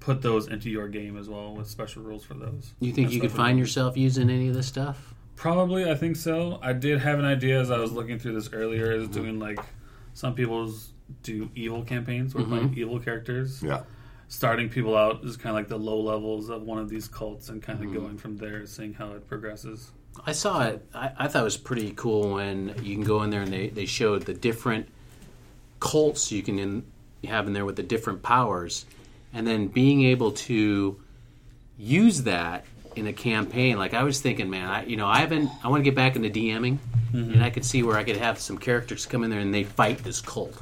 put those into your game as well with special rules for those. You think you could find yourself using any of this stuff? Probably, I think so. I did have an idea as I was looking through this earlier. Is doing like some people's do evil campaigns where playing evil characters Yeah. starting people out is kind of like the low levels of one of these cults and kind of Mm-hmm. going from there, seeing how it progresses. I saw it. I, I thought it was pretty cool when you can go in there and they, they showed the different cults you can in, you have in there with the different powers, and then being able to use that in a campaign. Like I was thinking, man, I you know I haven't. I want to get back into DMing, and I could see where I could have some characters come in there and they fight this cult.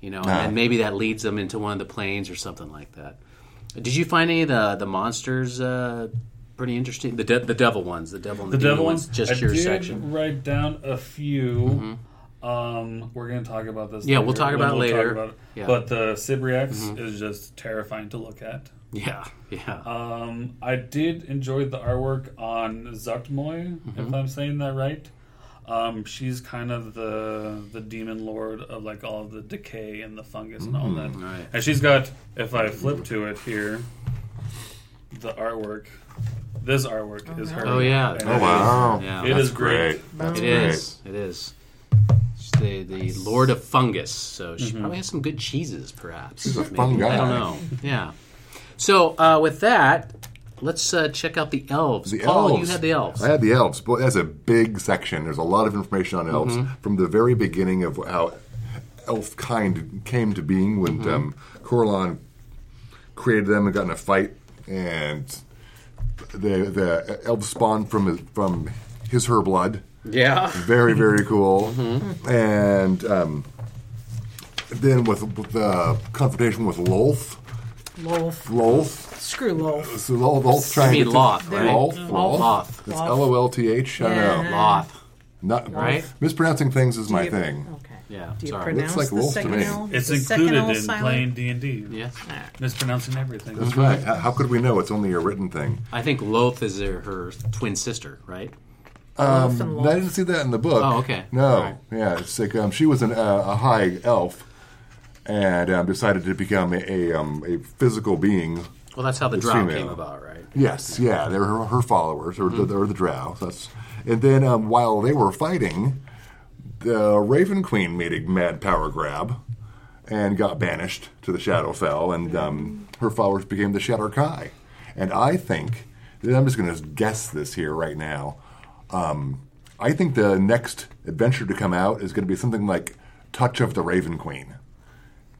You know, Ah. and maybe that leads them into one of the planes or something like that. Did you find any of the the monsters uh, pretty interesting? The de- the devil ones, the devil and The the, devil ones, ones, just I your section. Mm-hmm. write down a few. Um, we're going to talk about this. Yeah, we'll later, talk when about it later. about it. Yeah. But the Sibriex is just terrifying to look at. Yeah, yeah. Um, I did enjoy the artwork on Zuggtmoy, Mm-hmm. if I'm saying that right. Um, she's kind of the the demon lord of like all of the decay and the fungus and all that. Mm, right. And she's got, if I flip to it here, the artwork. This artwork is her. Oh, yeah. And Oh, it is- wow. Yeah. It That's is great. That's It great. is. It is. She's the the Lord of Fungus, so she probably has some good cheeses, perhaps. She's a maybe. fun guy. I don't know. Yeah. So uh, with that, let's uh, check out the elves. The Paul, elves. you had the elves. I had the elves. Boy, that's a big section. There's a lot of information on elves Mm-hmm. from the very beginning of how elf kind came to being when Mm-hmm. um, Corellon created them and got in a fight, and the the elves spawned from his, from his her blood. yeah. Very very cool. [laughs] Mm-hmm. And um, then with, with the confrontation with Lolth, Lolf. Lolth. Screw Lolf. So Lolth, Lolth trying mean to Loth, right? Lolth, Loth. Lolth. Loth. It's L O L T H. I don't know. Loth. Not Right? Mispronouncing things is my you- thing. Okay. Yeah. Do you sorry. pronounce Looks like the Lolf to second me. L? It's the second included L in silent? playing D and D. Yeah. Mispronouncing everything. That's right. How how could we know? It's only a written thing. I think Loth is her, her twin sister, right? Lolf and I Lolf. didn't see that in the book. Oh, okay. No, All right. yeah, it's like um, she was an, uh, a high elf and um, decided to become a a, um, a physical being. Well, that's how the drow female. came about, right? Yes, yeah, they were her, her followers, or the, or the drow. That's, and then um, while they were fighting, the Raven Queen made a mad power grab and got banished to the Shadowfell, and um, her followers became the Shadar-kai. And I think, I'm just going to guess this here right now. Um, I think the next adventure to come out is going to be something like Touch of the Raven Queen.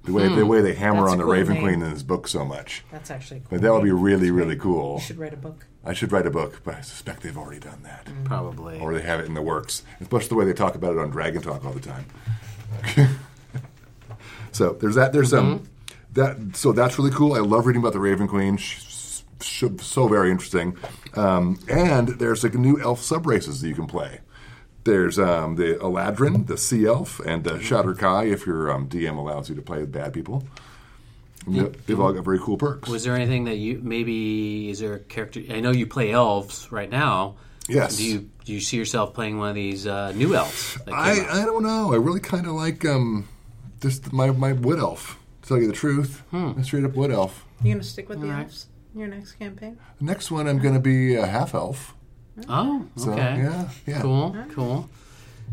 The way the way they hammer That's on the cool Raven name. Queen in this book so much. That's actually cool. But that would be really, really cool. You should write a book. I should write a book, but I suspect they've already done that. Probably. Or they have it in the works. Especially the way they talk about it on Dragon Talk all the time. [laughs] so there's that. There's um that. So that's really cool. I love reading about the Raven Queen. She's so very interesting. Um, and there's like new elf sub races that you can play. There's um, the Eladrin, the Sea Elf, and the Shadar-kai if your um, DM allows you to play with bad people. And they- They've all got very cool perks. Was there anything that you maybe is there a character? I know you play elves right now. Yes. Do you do you see yourself playing one of these uh, new elves? I, out? I don't know. I really kind of like um, just my my wood elf. To tell you the truth, a straight up wood elf. You gonna stick with the All right. elves in your next campaign? The next one, I'm going to be a half elf. Oh, So okay. yeah, yeah. Cool, cool.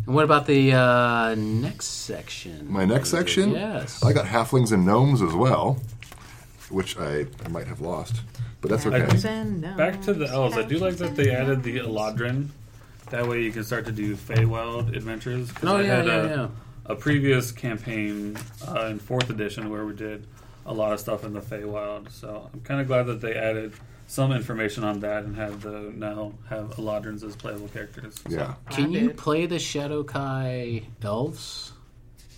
And what about the uh, next section? My next section, Yes. I got halflings and gnomes as well, which I, I might have lost, but that's okay. Elves and gnomes, Back to the elves. I do like that they added the gnomes. Eladrin. That way you can start to do Feywild adventures. 'Cause Oh, I yeah, had yeah, a, yeah. a previous campaign uh, in fourth edition where we did a lot of stuff in the Feywild. So I'm kind of glad that they added some information on that and have the now have Eladrins as playable characters. So- Yeah, Can you play the Shadar-kai elves?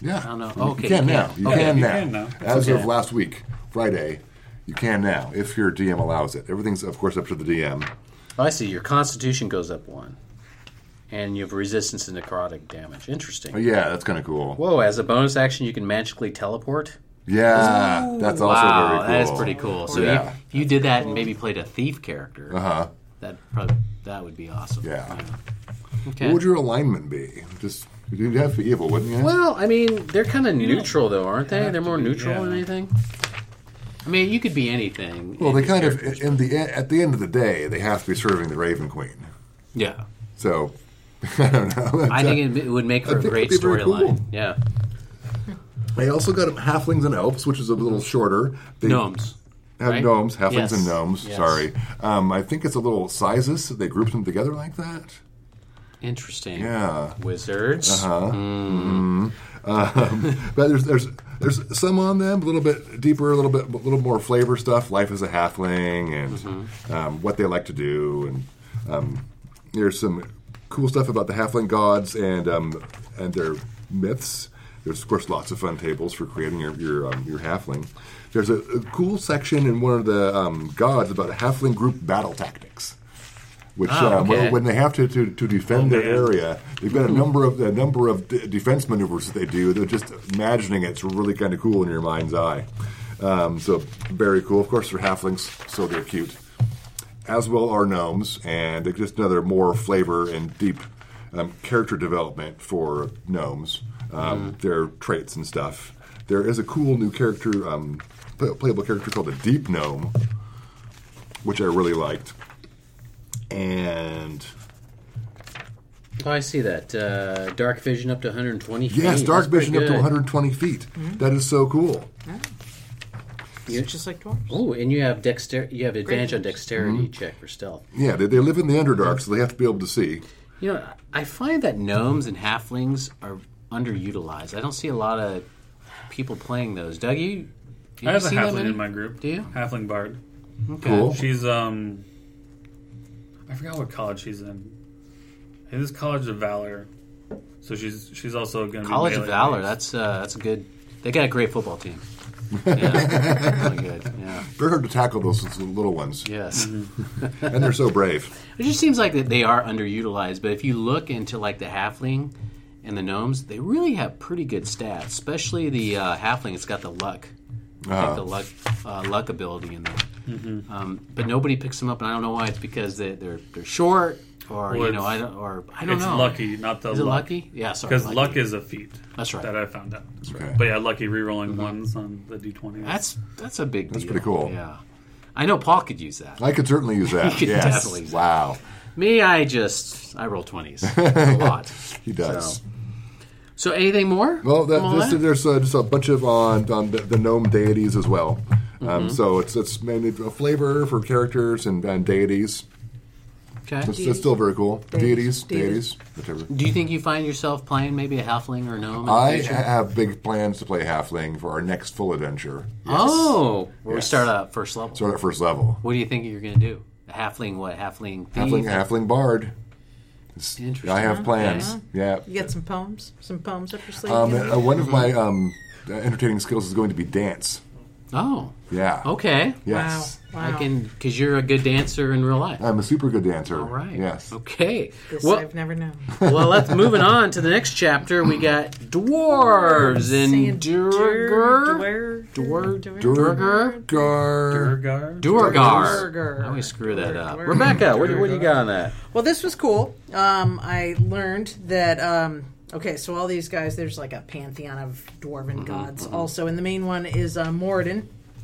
yeah. I don't know. You- Okay, you can now. You Okay, can you now. can now. As Okay. of last week, Friday, you can now if your DM allows it. Everything's of course up to the DM. Oh, I see. Your Constitution goes up one, and you have resistance to necrotic damage. Interesting. Oh, yeah, that's kind of cool. Whoa! As a bonus action, you can magically teleport. Yeah, that's also wow, very cool. that is pretty cool. So Yeah. if you did that and maybe played a thief character, Uh huh. that probably that would be awesome. Yeah. Okay. What would your alignment be? Just you'd have to be evil, wouldn't you? Well, I mean, they're kind of neutral, though, aren't they? They're more be, neutral yeah. than anything. I mean, you could be anything. Well, they kind of in the at the end of the day, they have to be serving the Raven Queen. yeah. So [laughs] I don't know. I think it, it would make for a great it'd be very storyline. cool. Yeah, I also got halflings and elves, which is a little shorter. They gnomes. have right? gnomes, halflings Yes. and gnomes. Yes. Sorry, um, I think it's a little sizes. They group them together like that. Interesting. Yeah. Wizards. Uh-huh. [laughs] Um, but there's there's there's some on them a little bit deeper, a little bit a little more flavor stuff. Life as a halfling and Mm-hmm. um, what they like to do, and um, there's some cool stuff about the halfling gods and um, and their myths. There's of course lots of fun tables for creating your your um, your halfling. There's a, a cool section in one of the um, gods about halfling group battle tactics. Which Oh, um, okay. when they have to, to, to defend Oh, their area, they've got a number of a number of d- defense maneuvers that they do. They're just imagining it's really kind of cool in your mind's eye. Um, so very cool. Of course, they're halflings, so they're cute. As well are gnomes, and just another more flavor and deep um, character development for gnomes. Um, Their traits and stuff. There is a cool new character, um, play- playable character called a deep gnome, which I really liked. and Oh, I see that. Uh, dark vision up to 120 feet. yes, dark That's vision up to 120 feet. That is so cool. It's just like dwarves. Oh, and you have dexter. You have advantage on Great. dexterity check for stealth. Yeah, they, they live in the Underdark, so they have to be able to see. You know, I find that gnomes and halflings are underutilized. I don't see a lot of people playing those. Doug, you? do you I have a see that halfling in my group. Do you? Halfling bard. Okay. Cool. She's um, I forgot what college she's in. It is College of Valor. So she's she's also going to College be of Valor. based. That's uh, that's a good. They got a great football team. [laughs] Yeah, really good. Yeah. They're hard to tackle those little ones, Yes. Mm-hmm. and they're so brave. [laughs] It just seems like that they are underutilized. But if you look into like the halfling and the gnomes, they really have pretty good stats. Especially the uh, halfling. It's got the luck, Uh, like the luck, uh, luck ability in there. Mm-hmm. Um, but nobody picks them up, and I don't know why. It's because they, they're they're short, or Well, you know, it's- I don't, or I don't It's know. lucky, not the Is it luck. lucky? Yeah, sorry. Because luck is a feat. That's right. That I found out. Okay. But yeah, lucky rerolling ones on the d20. That's that's a big. That's deal. pretty cool. Yeah, I know Paul could use that. I could certainly use [laughs] that. You could yes. definitely use that. Wow. Me, I just I roll twenties a [laughs] lot. He does. So, so anything more? Well, that, this, that? there's uh, just a bunch of on, on the, the gnome deities as well. Mm-hmm. Um, so it's it's mainly a flavor for characters and, and deities. okay. It's, it's still very cool. Deities, Deities. deities, whichever. Do you think you find yourself playing maybe a halfling or a gnome? I have big plans to play halfling for our next full adventure. Oh, where we start out first level. Start at first level. What do you think you're going to do? A halfling? What halfling? Thief? Halfling, halfling bard. It's- Interesting. I have plans. Yeah. You get some poems, some poems up your sleeve. Um, you uh, one of my um, uh, entertaining skills is going to be dance. Oh, Yeah. okay. Yes. Wow, I can because you're a good dancer in real life. I'm a super good dancer. All right. Yes. Okay. This Well, I've never known. well, let's moving on to the next chapter. We got dwarves Saying and Durgar. Dur- Dwar- Dur- Durgar. Durgar. Durgar. Durgar. Durgar. I always screw that up. Durgar. Rebecca, what, do- what do you got on that? Well, this was cool. Um, I learned that. Um, okay, so all these guys, there's like a pantheon of dwarven gods. Also, and the main one is uh, Moradin.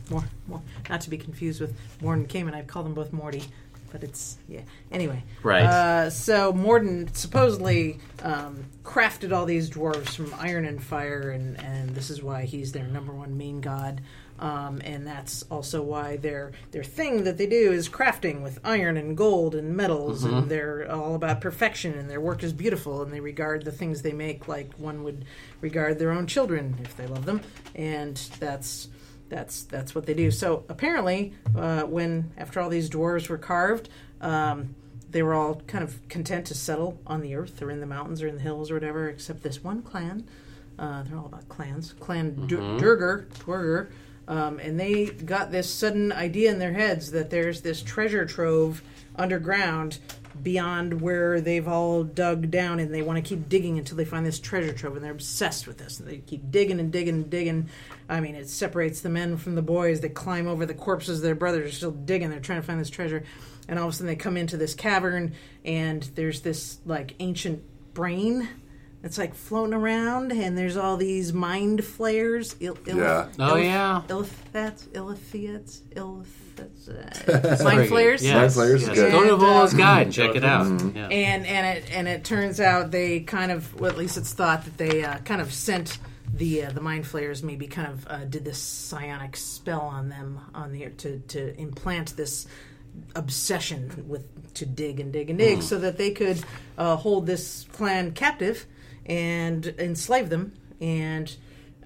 Mor- Mor- not to be confused with Mordenkainen. I call them both Morty, but it's yeah. Anyway, Right. Uh, so Morden supposedly um, crafted all these dwarves from iron and fire, and and this is why he's their number one main god. Um, and that's also why their their thing that they do is crafting with iron and gold and metals, and they're all about perfection, and their work is beautiful, and they regard the things they make like one would regard their own children if they love them, and that's that's that's what they do. So apparently, uh, when after all these dwarves were carved, um, they were all kind of content to settle on the earth or in the mountains or in the hills or whatever, except this one clan. Uh, they're all about clans. Clan D- Duergar, Dwerger, um, and they got this sudden idea in their heads that there's this treasure trove underground beyond where they've all dug down and they want to keep digging until they find this treasure trove and they're obsessed with this. And they keep digging and digging and digging. I mean it separates the men from the boys. They climb over the corpses of their brothers. Still digging. They're trying to find this treasure. And all of a sudden they come into this cavern and there's this like ancient brain that's like floating around and there's all these mind flayers il- il- Yeah. Oh, yeah. illithats illithiats illithats uh, mind good. flayers Yes. Mind flayers is yes. good. Go to And, Volo's um, guide and check it out. Mm-hmm. Yeah. and and it and it turns out they kind of well at least it's thought that they uh, kind of sent the uh, the mind flayers maybe kind of uh, did this psionic spell on them on the to to implant this obsession with to dig and dig and dig so that they could uh, hold this clan captive and enslaved them and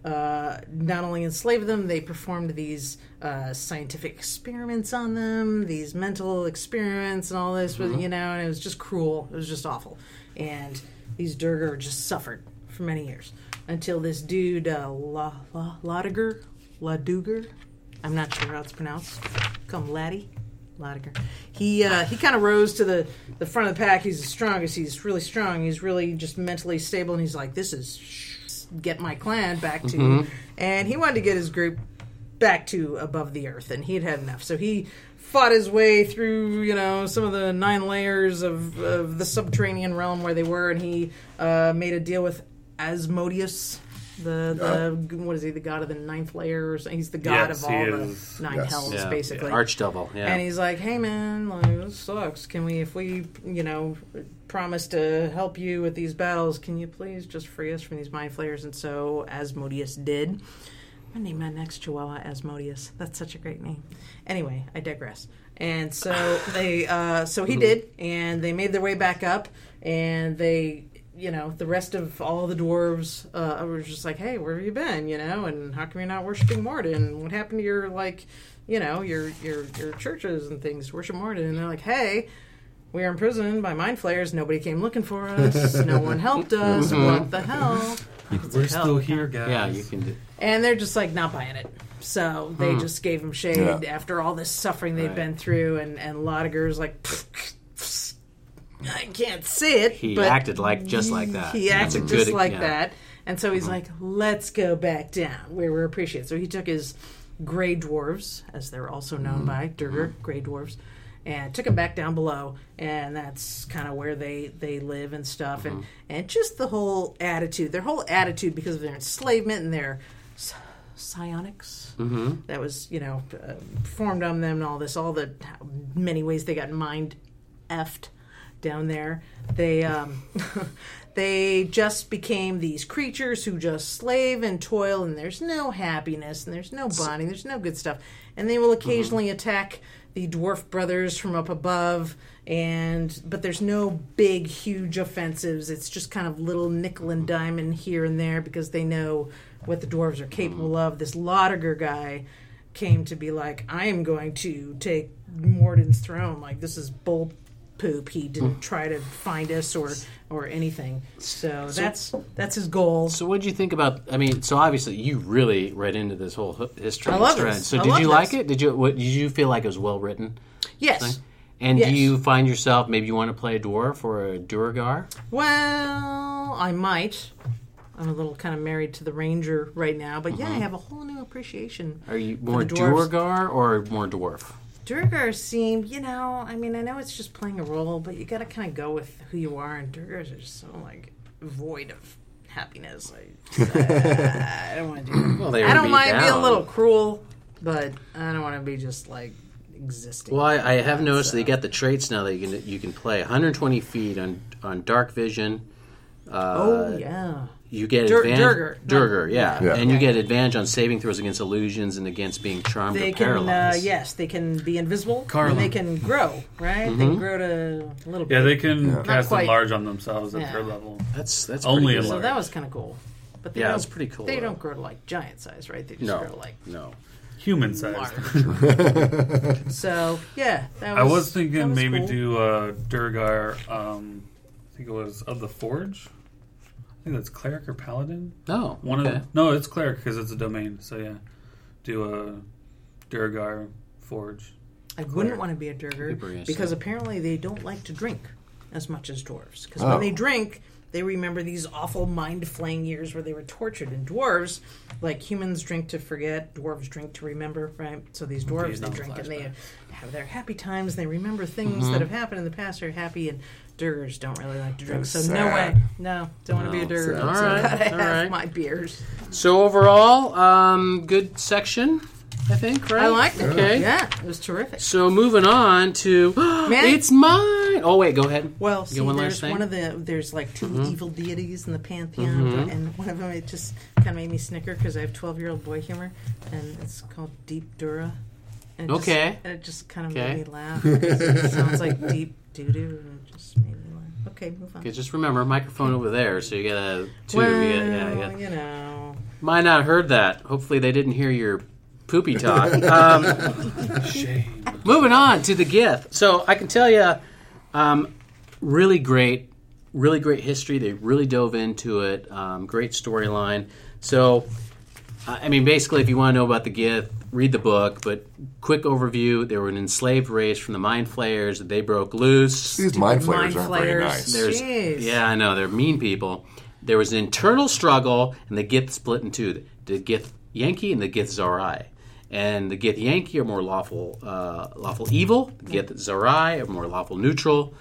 uh, not only enslaved them, they performed these uh, scientific experiments on them, these mental experiments, and all this. With, you know, and it was just cruel. It was just awful. And these Duergar just suffered for many years until this dude, uh, La, La, Ladiger, Laduger, I'm not sure how it's pronounced. Come Laddie. Ladiger. He uh, he kind of rose to the, the front of the pack. He's the strongest. He's really strong. He's really just mentally stable. And he's like, this is sh- get my clan back to. And he wanted to get his group back to above the earth, and he had had enough. So he fought his way through, you know, some of the nine layers of, of the subterranean realm where they were, and he uh, made a deal with Asmodeus. The the what is he? The god of the ninth layer? Or something? He's the god Yes, of he all is. the nine Yes. hells, Yeah, basically. Archdevil. Yeah. And he's like, "Hey man, like this sucks. Can we, if we, you know, promise to help you with these battles, can you please just free us from these mind flayers?" And so Asmodeus did. I'm gonna name my next Chihuahua Asmodeus. That's such a great name. Anyway, I digress. And so they, uh, so he did, and they made their way back up, and they, you know, the rest of all the dwarves uh, were just like, "Hey, where have you been? You know, and how come you're not worshiping Morden? What happened to your like, you know, your your your churches and things? Worship Morden?" And they're like, "Hey." We are imprisoned by mind flayers. Nobody came looking for us. No one helped us. What the hell? We're still here, guys. yeah, you can do. And they're just like not buying it. So they just gave him shade Yeah. after all this suffering they've Right. been through. And, and Lodiger's like, [laughs] I can't see it. He acted like just like that. He That's acted good- just like yeah. that. And so he's uh-huh. like, let's go back down where we're appreciated. So he took his gray dwarves, as they're also known mm-hmm. by, Duergar, mm-hmm. gray dwarves, and took them back down below. And that's kind of where they, they live and stuff. And, mm-hmm. and just the whole attitude, their whole attitude because of their enslavement and their psionics that was, you know, uh, performed on them and all this, all the many ways they got mind effed down there. They um, [laughs] they just became these creatures who just slave and toil, and there's no happiness, and there's no bonding, there's no good stuff, and they will occasionally mm-hmm. attack the dwarf brothers from up above. And but there's no big, huge offensives. It's just kind of little nickel and mm-hmm. diamond here and there because they know what the dwarves are capable mm-hmm. of. This Lodiger guy came to be like, I am going to take Morden's throne. Like this is bull poop. He didn't hmm. try to find us or or anything. So, that's that's his goal. So, what did you think about? I mean, so obviously you really read into this whole history. I love this. So, I did you like this. it? Did you? What did you feel like it was well written? yes. And Yes. do you find yourself maybe you want to play a dwarf or a Duergar? Well, I might. I'm a little kind of married to the ranger right now, but yeah, I mm-hmm. have a whole new appreciation. Are you more. Duergar or more dwarf? Duergar seemed, you know, I mean, I know it's just playing a role, but you got to kind of go with who you are, and Duergars are just so like void of happiness. I, I don't want to do. Well, they I don't mind being a little cruel, but I don't want to be just like existing. Well, I, I have Yeah, noticed so- they got the traits now that you can you can play 120 feet on on dark vision. Uh, oh yeah, You get Dur- advantage. Duergar. Duergar, yeah. Yeah. and you get advantage on saving throws against illusions and against being charmed they or can. Uh, paralyzed. yes, they can be invisible. Carla. And they can grow, right? They can grow to a little bit. Yeah, they can cast quite. enlarge on themselves at Yeah. their level. That's that's Only pretty a good. So that was kind of cool. But they Yeah, don't, it's pretty cool, They though. don't grow to like giant size, right? They just No, grow to like no. Human size. [laughs] so yeah, that was. I was that thinking was maybe cool. do uh, Duergar. Um, I think it was of the Forge. I think that's cleric or paladin. No, One okay. of no, it's cleric because it's a domain. So yeah, do a Duergar Forge. I wouldn't want to be a Duergar People are gonna because apparently they don't like to drink as much as dwarves. Because Oh. when they drink, they remember these awful mind flaying years where they were tortured. And dwarves, like humans, drink to forget. Dwarves drink to remember, right? So these dwarves, These they don't drink and they have their happy times. They remember things Mm-hmm. that have happened in the past. Are happy and. Duergars don't really like to drink, That's so no sad. way. No, don't want to be a No, Duergar. sad. so All right, gotta all have right. my beers. So overall, um, good section, I think. Right? I liked it. Okay. Yeah, it was terrific. So moving on to [gasps] it's mine. Oh wait, go ahead. Well, see, one there's thing? one of the there's like 2 Mm-hmm. evil deities in the pantheon, and one of them it just kind of made me snicker because I have 12 year old boy humor, and it's called Deep Duerra. And it just- Okay. and it just kind of Okay. made me laugh. it sounds like [laughs] deep doo doo, and just made me laugh. Okay, move on. Okay, just remember microphone over there, so you got a two. well, you got, yeah, you got, you know, might not heard that. Hopefully, they didn't hear your poopy talk. [laughs] um, Shame. moving on to the Gith. So I can tell you, um, really great, really great history. They really dove into it. Um, great storyline. So, uh, I mean, basically, if you want to know about the Gith, read the book. But quick overview: they were an enslaved race from the Mind Flayers. That they broke loose. These mind flayers aren't very nice. There's, Jeez. yeah, I know they're mean people. There was an internal struggle, and the Gith split in two: the Gith Yankee and the Githzerai. And the Githyanki are more lawful, uh, lawful evil. The Githzerai are more lawful neutral.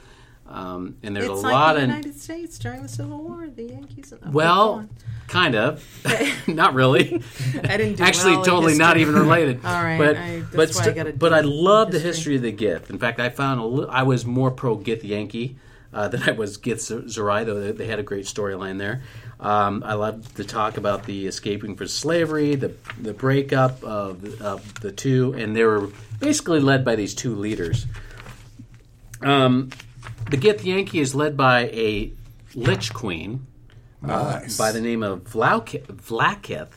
Um, and there's it's a like lot the of United States during the Civil War. The Yankees. And, oh, well, on. Kind of, [laughs] not really. I didn't do Actually, well totally not even related. [laughs] All right, but I- but st- but I love the history. of the Gith. In fact, I found a li- I was more pro Githyanki uh, [laughs] than I was Gith Z- Zerai, though they, they had a great storyline there. Um, I love to talk about the escaping from slavery, the the breakup of the, of the two, and they were basically led by these two leaders. Um, the Githyanki is led by a Lich Queen Nice. by the name of Vlauk- Vlaakith.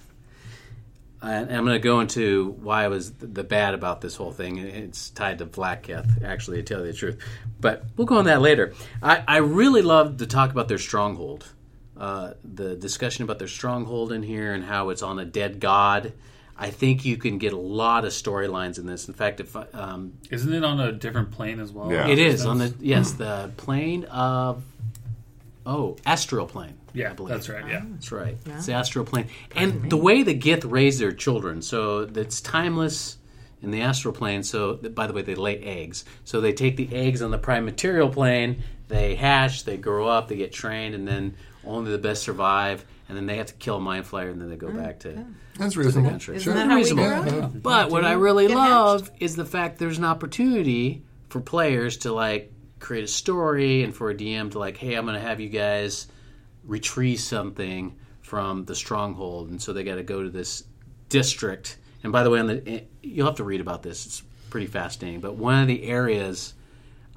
And I'm going to go into why I was the bad about this whole thing. It's tied to Vlaakith, actually, to tell you the truth. But we'll go on that later. I, I really love to talk about their stronghold. Uh, the discussion about their stronghold in here and how it's on a dead god. I think you can get a lot of storylines in this. In fact, if um, Isn't it on a different plane as well? Yeah. it is on the yes the plane of oh astral plane. I Yeah, believe. that's right. Yeah. Oh. That's right. It's the astral plane. And the way the Gith raise their children, so it's timeless in the astral plane. So, by the way, they lay eggs. So they take the eggs on the prime material plane, they hatch, they grow up, they get trained, and then only the best survive. And then they have to kill a mind flayer, and then they go mm, back to That's the reasonable. country. Isn't that how we Reasonable. grow? But what I really Get love is the fact there's an opportunity for players to like create a story and for a DM to like, hey, I'm going to have you guys retrieve something from the stronghold, and so they got to go to this district. And by the way, on the eh, you'll have to read about this. It's pretty fascinating. But one of the areas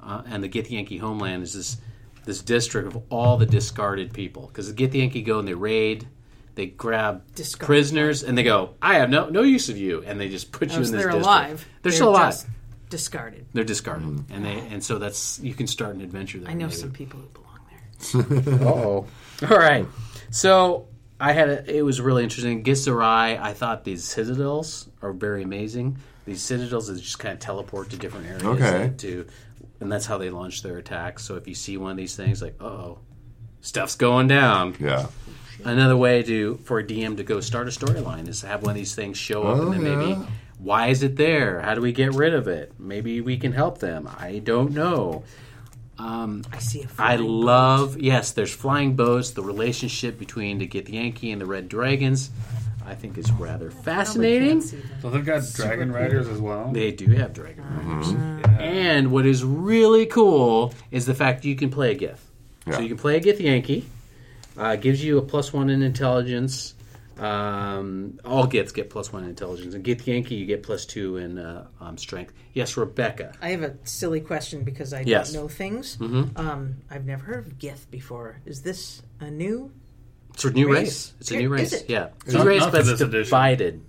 uh, and the Githyanki homeland is this this district of all the discarded people because the Githyanki go and they raid. They grab Discarded prisoners and they go, "I have no no use of you," and they just put you Oh, in this they're district. alive. They're, still alive. Just discarded. They're discarded, mm-hmm. and they and so that's you can start an adventure there. I know maybe. some people who belong there. [laughs] Oh, [laughs] all right. So I had a, it was really interesting. Githzerai, I thought these citadels are very amazing. These citadels is just kind of teleport to different areas. Okay. and To and that's how they launch their attacks. So if you see one of these things, like oh, stuff's going down. Yeah. Another way to for a DM to go start a storyline is to have one of these things show up, Oh, and then oh, maybe yeah. Why is it there? How do we get rid of it? Maybe we can help them. I don't know. I see a I flying boat. love yes. There's flying boats. The relationship between the Githyanki and the Red Dragons, I think is rather fascinating. can't see that. So they've got dragon riders as well. They do have dragon riders, Yeah. and what is really cool is the fact you can play a Gith. So you can play a Githyanki. Uh, gives you a plus one in intelligence. Um, all Giths get plus one in intelligence, and Githyanki you get plus two in uh, um, strength. Yes, Rebecca. I have a silly question because I Yes. don't know things. Mhm. Um, I've never heard of Gith before. Is this a new? It's a new Race? race. It's a new Is race. it? Yeah, it's Not- a race, but it's this edition. divided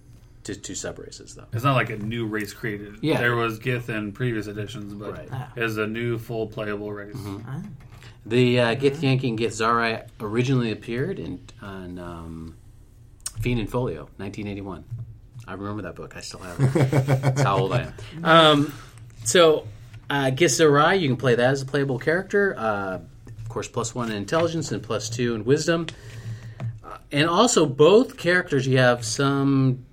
to two sub races, though. It's not like a new race created. Yeah. There was Gith in previous editions, but Right. Ah. it's a new full playable race. The uh, Githyanki and Gith Zarai originally appeared in on um, Fiend and Folio, 1981. I remember that book. I still have it. That's how old I am. [laughs] Um, so, uh, you can play that as a playable character. Uh, of course, plus one in intelligence and plus two in wisdom. Uh, and also, both characters, you have some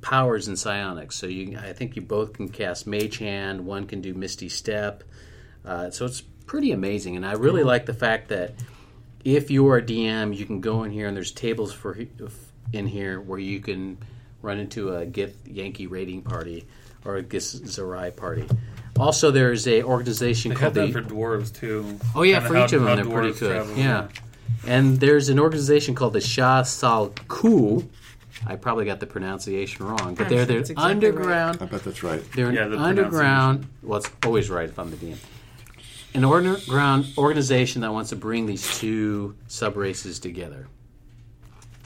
powers in psionics. So, you, I think you both can cast Mage Hand. One can do Misty Step. Uh, so it's pretty amazing, and I really like the fact that if you're a DM, you can go in here and there's tables for in here where you can run into a Gith Yankee raiding party or a Githzerai party. Also, there's a organization They called have the that for dwarves too. Oh yeah, Kinda for how- each of them, they're pretty dwarves good. travel. Yeah, and there's an organization called the Shah Sal Ku. I probably got the pronunciation wrong, but they're they're exactly underground. I bet that's right. They're an Yeah, the underground. Well, it's always right if I'm the DM. An underground organization that wants to bring these two sub races together,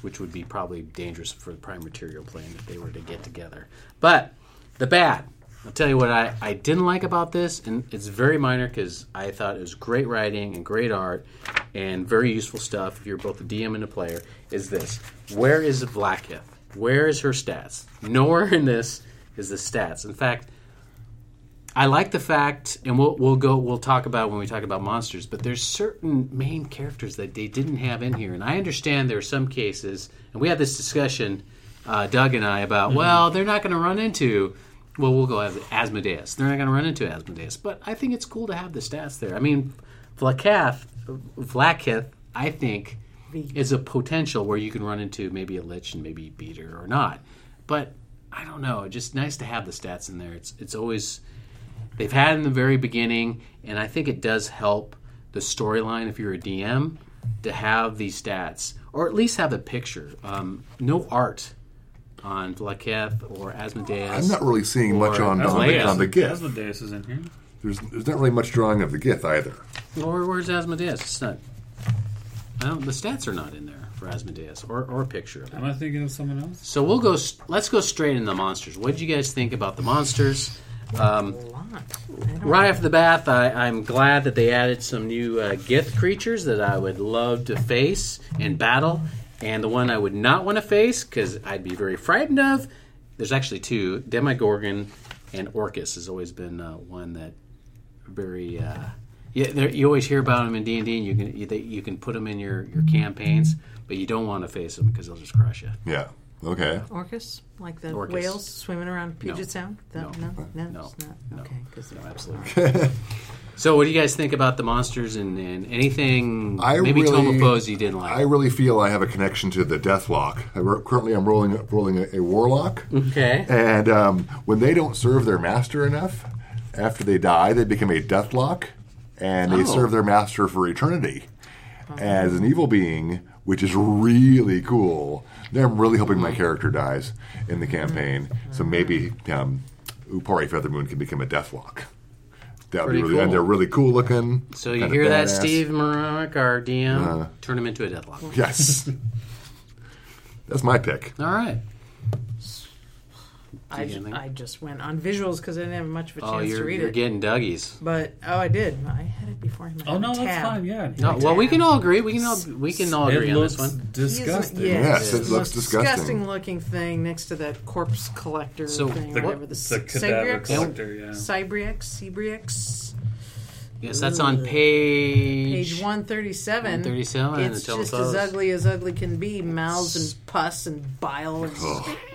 which would be probably dangerous for the prime material plane if they were to get together. But the bad. I'll tell you what I, I didn't like about this, and it's very minor because I thought it was great writing and great art and very useful stuff if you're both a DM and a player, is this. Where is Vlaakith? Where is her stats? Nowhere in this is the stats. In fact, I like the fact, and we'll we'll go we'll talk about when we talk about monsters. But there's certain main characters that they didn't have in here, and I understand there are some cases, and we had this discussion, uh, Doug and I, about well, they're not going to run into. Well, we'll go as Asmodeus. They're not going to run into Asmodeus, but I think it's cool to have the stats there. I mean, Vlakath, Vlaakith, I think, is a potential where you can run into maybe a Lich and maybe beat her or not. But I don't know. Just nice to have the stats in there. It's it's always they've had in the very beginning, and I think it does help the storyline if you're a DM to have these stats or at least have a picture. Um, no art on Vlaakith or Asmodeus. I'm not really seeing much on, on, the, Leia. on the That's Gith. what is in here. There's, there's not really much drawing of the Gith either. Or where's Asmodeus? It's not. I don't. The stats are not in there for Asmodeus or or a picture of it. Am I thinking of someone else? So we'll go. Let's go straight into the monsters. What did you guys think about the monsters? Um, Right off the bat, I, I'm glad that they added some new uh, Gith creatures that I would love to face in battle, and the one I would not want to face because I'd be very frightened of. There's actually two: Demogorgon and Orcus has always been uh, one that very. Uh, yeah, you always hear about them in D and D, and you can you, they, you can put them in your, your campaigns, but you don't want to face them because they'll just crush you. Yeah. Okay. Orcus, like the Orcus. whales swimming around Puget No. Sound. That, No. no, no, No. it's not. No. Okay, because No, absolutely. [laughs] so, what do you guys think about the monsters and, and anything? I maybe really, Tome of Foes you didn't like. I really feel I have a connection to the Deathlock. I, ro- currently, I'm rolling rolling a, a Warlock, okay. and um, when they don't serve their master enough, after they die, they become a Deathlock, and they Oh. serve their master for eternity as an evil being, which is really cool. Then I'm really hoping my character dies in the campaign, so maybe um, Upari Feathermoon can become a Deathlock. That would be Pretty really, and cool. they're really cool looking. So you hear that. Steve Maronik, our DM? Uh-huh. Turn him into a deathlock. Yes. [laughs] That's my pick. All right. I, anything? I just went on visuals because I didn't have much of a oh, chance Oh, to you're, read you're it. getting Dougies. But oh, I did. I had it before him. I Oh had no, a that's tab. fine. Yeah. No, well, we can all agree. We can all we can all agree it on looks this one. disgusting. Is- Yes, yeah, it it's looks the most disgusting. looking thing next to that corpse collector So- thing, The, whatever the, the cadaver Sibriex, collector, yeah. Sibriex, Sibriex, Yes, that's on page. page one thirty seven. 137 in It's the just telephotos. as ugly as ugly can be. Mouths and pus and bile and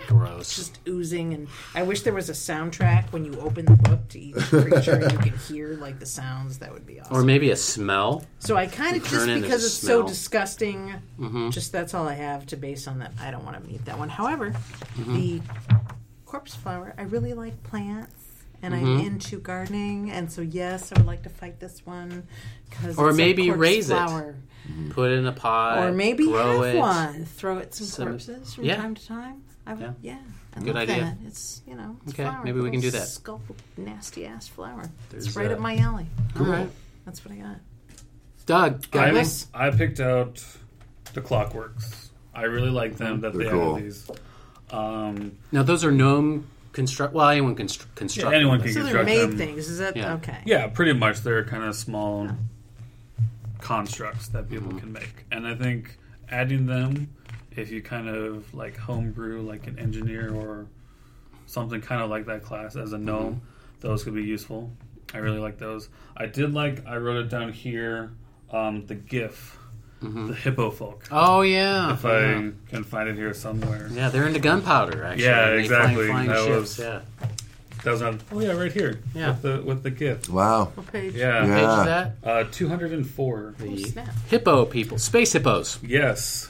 Gross. just oozing. And I wish there was a soundtrack when you open the book to each creature you can [laughs] hear like the sounds. That would be awesome. Or maybe a smell. So I kind of just because it's smell. so disgusting. Mm-hmm. Just that's all I have to base on that. I don't want to meet that one. However, mm-hmm. the corpse flower, I really like plants. And I'm mm-hmm. into gardening, and so yes, I would like to fight this one because Or maybe raise it. Put it in a pot. or maybe grow have it. one. Throw it some, Some- corpses from yeah. time to time. I would, Yeah. yeah, I Good love idea. That. It's you know, it's Okay, flower, maybe we can do little that. Sculpt, nasty ass flower. There's, it's right up my alley. All right. That's what I got. Doug, got I, this- I picked out the Clockworks. I really like them that They're they cool. have these. Um, Now, those are gnome construct. Well, anyone can constru- yeah, construct. anyone them. can So they're construct made them. things. Is that Yeah. okay? Yeah, pretty much. They're kind of small constructs that people Mm-hmm. can make, and I think adding them, if you kind of like homebrew, like an engineer or something kind of like that class as a Mm-hmm. gnome, those could be useful. I really like those. I did like. I wrote it down here. Um, the Giff, the hippo folk. Oh yeah. If Mm-hmm. yeah. I can find it here somewhere. Yeah, they're into gunpowder. Actually, Yeah, They fly- exactly. Flying, That ships. was- yeah. That was on. Oh yeah, right here. Yeah. With the with the Giff. Wow. What page? Yeah. Page Yeah. is that? Uh, two hundred and four. Oh, The snap. hippo people, space hippos. Yes.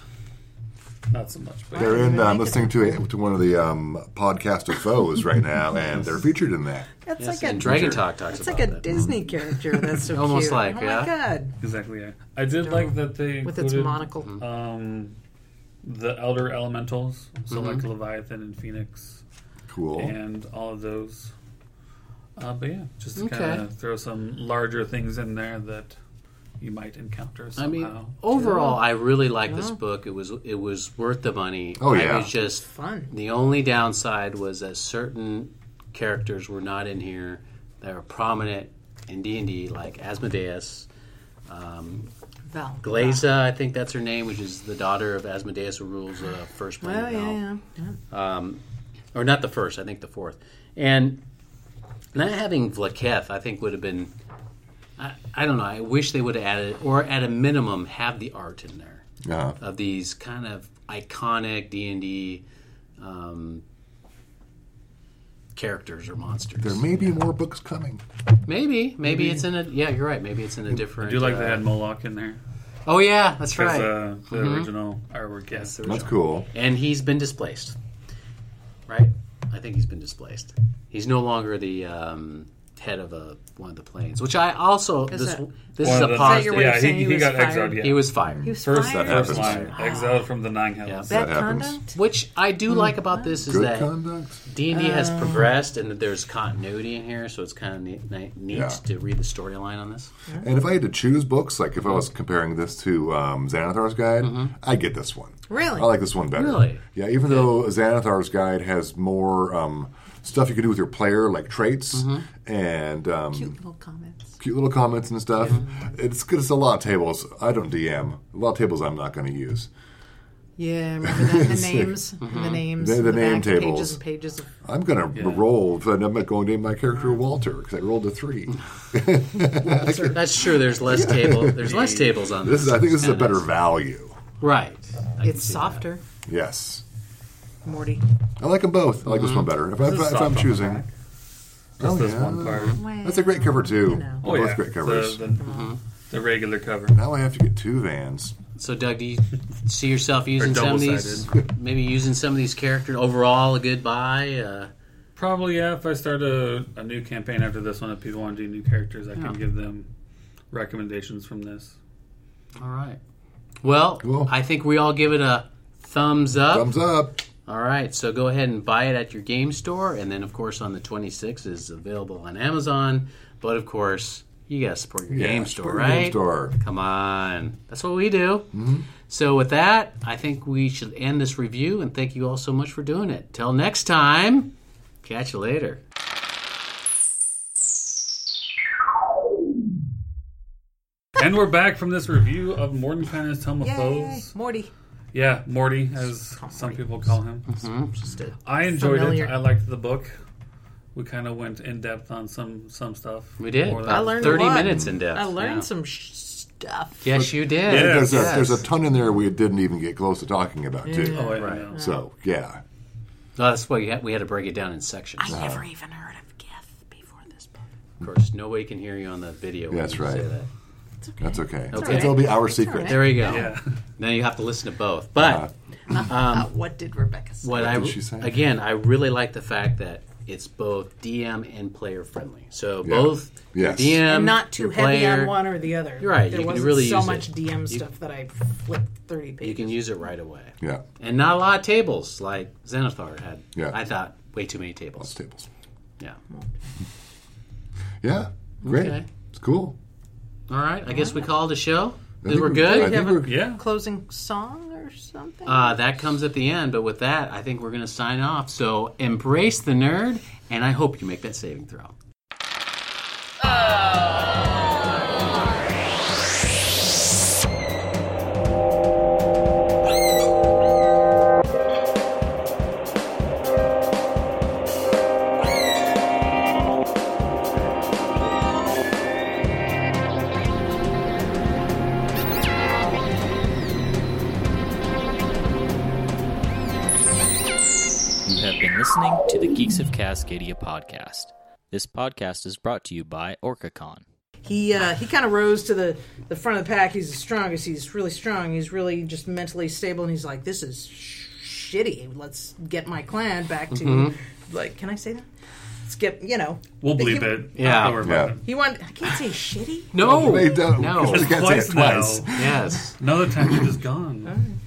Not so much, but They're in. even I'm listening to a, to one of the um, podcast of foes right now, [laughs] and they're featured in that. That's Yes, like a and Dragon Talk talks It's like a that. Disney character. That's so [laughs] Almost cute. like, oh yeah. my god, exactly. Yeah. I did like that they with its included, monocle. um, the elder elementals, so Mm-hmm. like Leviathan and Phoenix, Cool. and all of those. Uh, but yeah, just to Okay. kind of throw some larger things in there that you might encounter I mean, overall, I really like this book. It was it was worth the money. Oh, I yeah. was just Fun. The only downside was that certain characters were not in here that are prominent in D and D, like Asmodeus, um, Val. Glasya. I think that's her name, which is the daughter of Asmodeus, who rules uh, first Well, planet. Val. yeah, yeah. yeah. um, or not the first, I think the fourth. And not having Vlaakith, I think would have been. I, I don't know. I wish they would have added, or at a minimum, have the art in there Uh, of these kind of iconic D and D um, characters or monsters. There may be more books coming. Maybe, maybe it's in a. Yeah, you're right. Maybe it's in a different. I do like uh, they had Moloch in there. Oh yeah, that's right. uh, the original artwork, yes. That's cool. and he's been displaced. Right? I think he's been displaced. He's no longer the um, head of a one of the planes, which I also Is this that- this is a the- positive. yeah, he, he he got fired? exiled. Yeah. He was fired. He was first, fired? that first happens. line, exiled from the nine hells. Bad That happens. conduct? Which I do like about this is Good that. D and D has progressed and that there's continuity in here, so it's kind of neat, neat neat Yeah. to read the storyline on this. And if I had to choose books, like if I was comparing this to um, Xanathar's Guide, I'd get this one. Really? I like this one better. Really? Yeah, even though Xanathar's Guide has more um, stuff you can do with your player, like traits and um, Cute little comments. cute little comments and stuff. It's good. It's a lot of tables. I don't DM. A lot of tables I'm not going to use. Yeah, remember that? [laughs] The names, the names, The- in the back, name pages tables. and pages of. I'm going to roll, but I'm going to name my character Walter because I rolled a three. [laughs] [laughs] That's true. There's less table. There's less tables on This this. is, I think this is a better value. Right. I It's see that. softer, Yes, Morty. I like them both. I like this one better. If, I, This is if I'm on choosing, back. oh Just this one part. that's a great cover too. know. Oh Both yeah, great covers. The, the, the regular cover. Now I have to get two vans. So, Doug, do you see yourself using some of these? Maybe using some of these characters overall. A good buy. Uh, Probably yeah. If I start a, a new campaign after this one, if people want to do new characters, I Yeah. can give them recommendations from this. all right. Well, Cool. I think we all give it a thumbs up. Thumbs up. All right, so go ahead and buy it at your game store, and then of course on the 26th is available on Amazon. But of course, you gotta support your Yeah, game store, your right? game store. Come on, that's what we do. Mm-hmm. So with that, I think we should end this review, and thank you all so much for doing it. Till next time, catch you later. and we're back from this review of Mordenkainen's Tome of Yay, Morty. Yeah, Morty, as some people call him. Mm-hmm. Just a I enjoyed Familiar. it. I liked the book. We kind of went in depth on some some stuff. We did. More than- I I learned 30 a lot. minutes in depth. I learned yeah. some sh- stuff. Yes, you did. Yeah. There's, a, there's a ton in there we didn't even get close to talking about too. Oh, yeah, Right. no. So yeah, No, that's why we had, we had to break it down in sections. I never uh-huh. even heard of Gith before this book. Of course, nobody can hear you on the video. when That's you right. say that. It's okay. that's okay. Okay. It'll be our secret. all right. There you go. Yeah. [laughs] Then you have to listen to both. But [laughs] Uh, what did Rebecca say? what I did she say? again, I really like the fact that it's both DM and player friendly. So Yeah. both Yes. DM and not too your heavy player, on one or the other. You're right, There you wasn't really so much it. DM You- stuff that I flipped thirty pages. You can use it right away, Yeah, and not a lot of tables like Xanathar had. Yeah. I thought way too many lots tables. of tables. Yeah. Yeah, great. Okay. It's cool. All right. I guess we called a show. I think We're I good. think have a- we're, Yeah. closing song or something. Uh, that comes at the end, but with that, I think we're going to sign off. So embrace the nerd, and I hope you make that saving throw. You This podcast is brought to you by OrcaCon. he uh, he kind of rose to the, the front of the pack. He's the strongest. He's really strong. He's really just mentally stable. And he's like, this is sh- shitty. Let's get my clan back to like. Can I say that? Let's you know. We'll the bleep hum- it. Yeah. Don't worry about Yeah. He want. I can't say shitty. No, They don't- no, You can't say it Twice now. twice. yes. Another time you're just gone.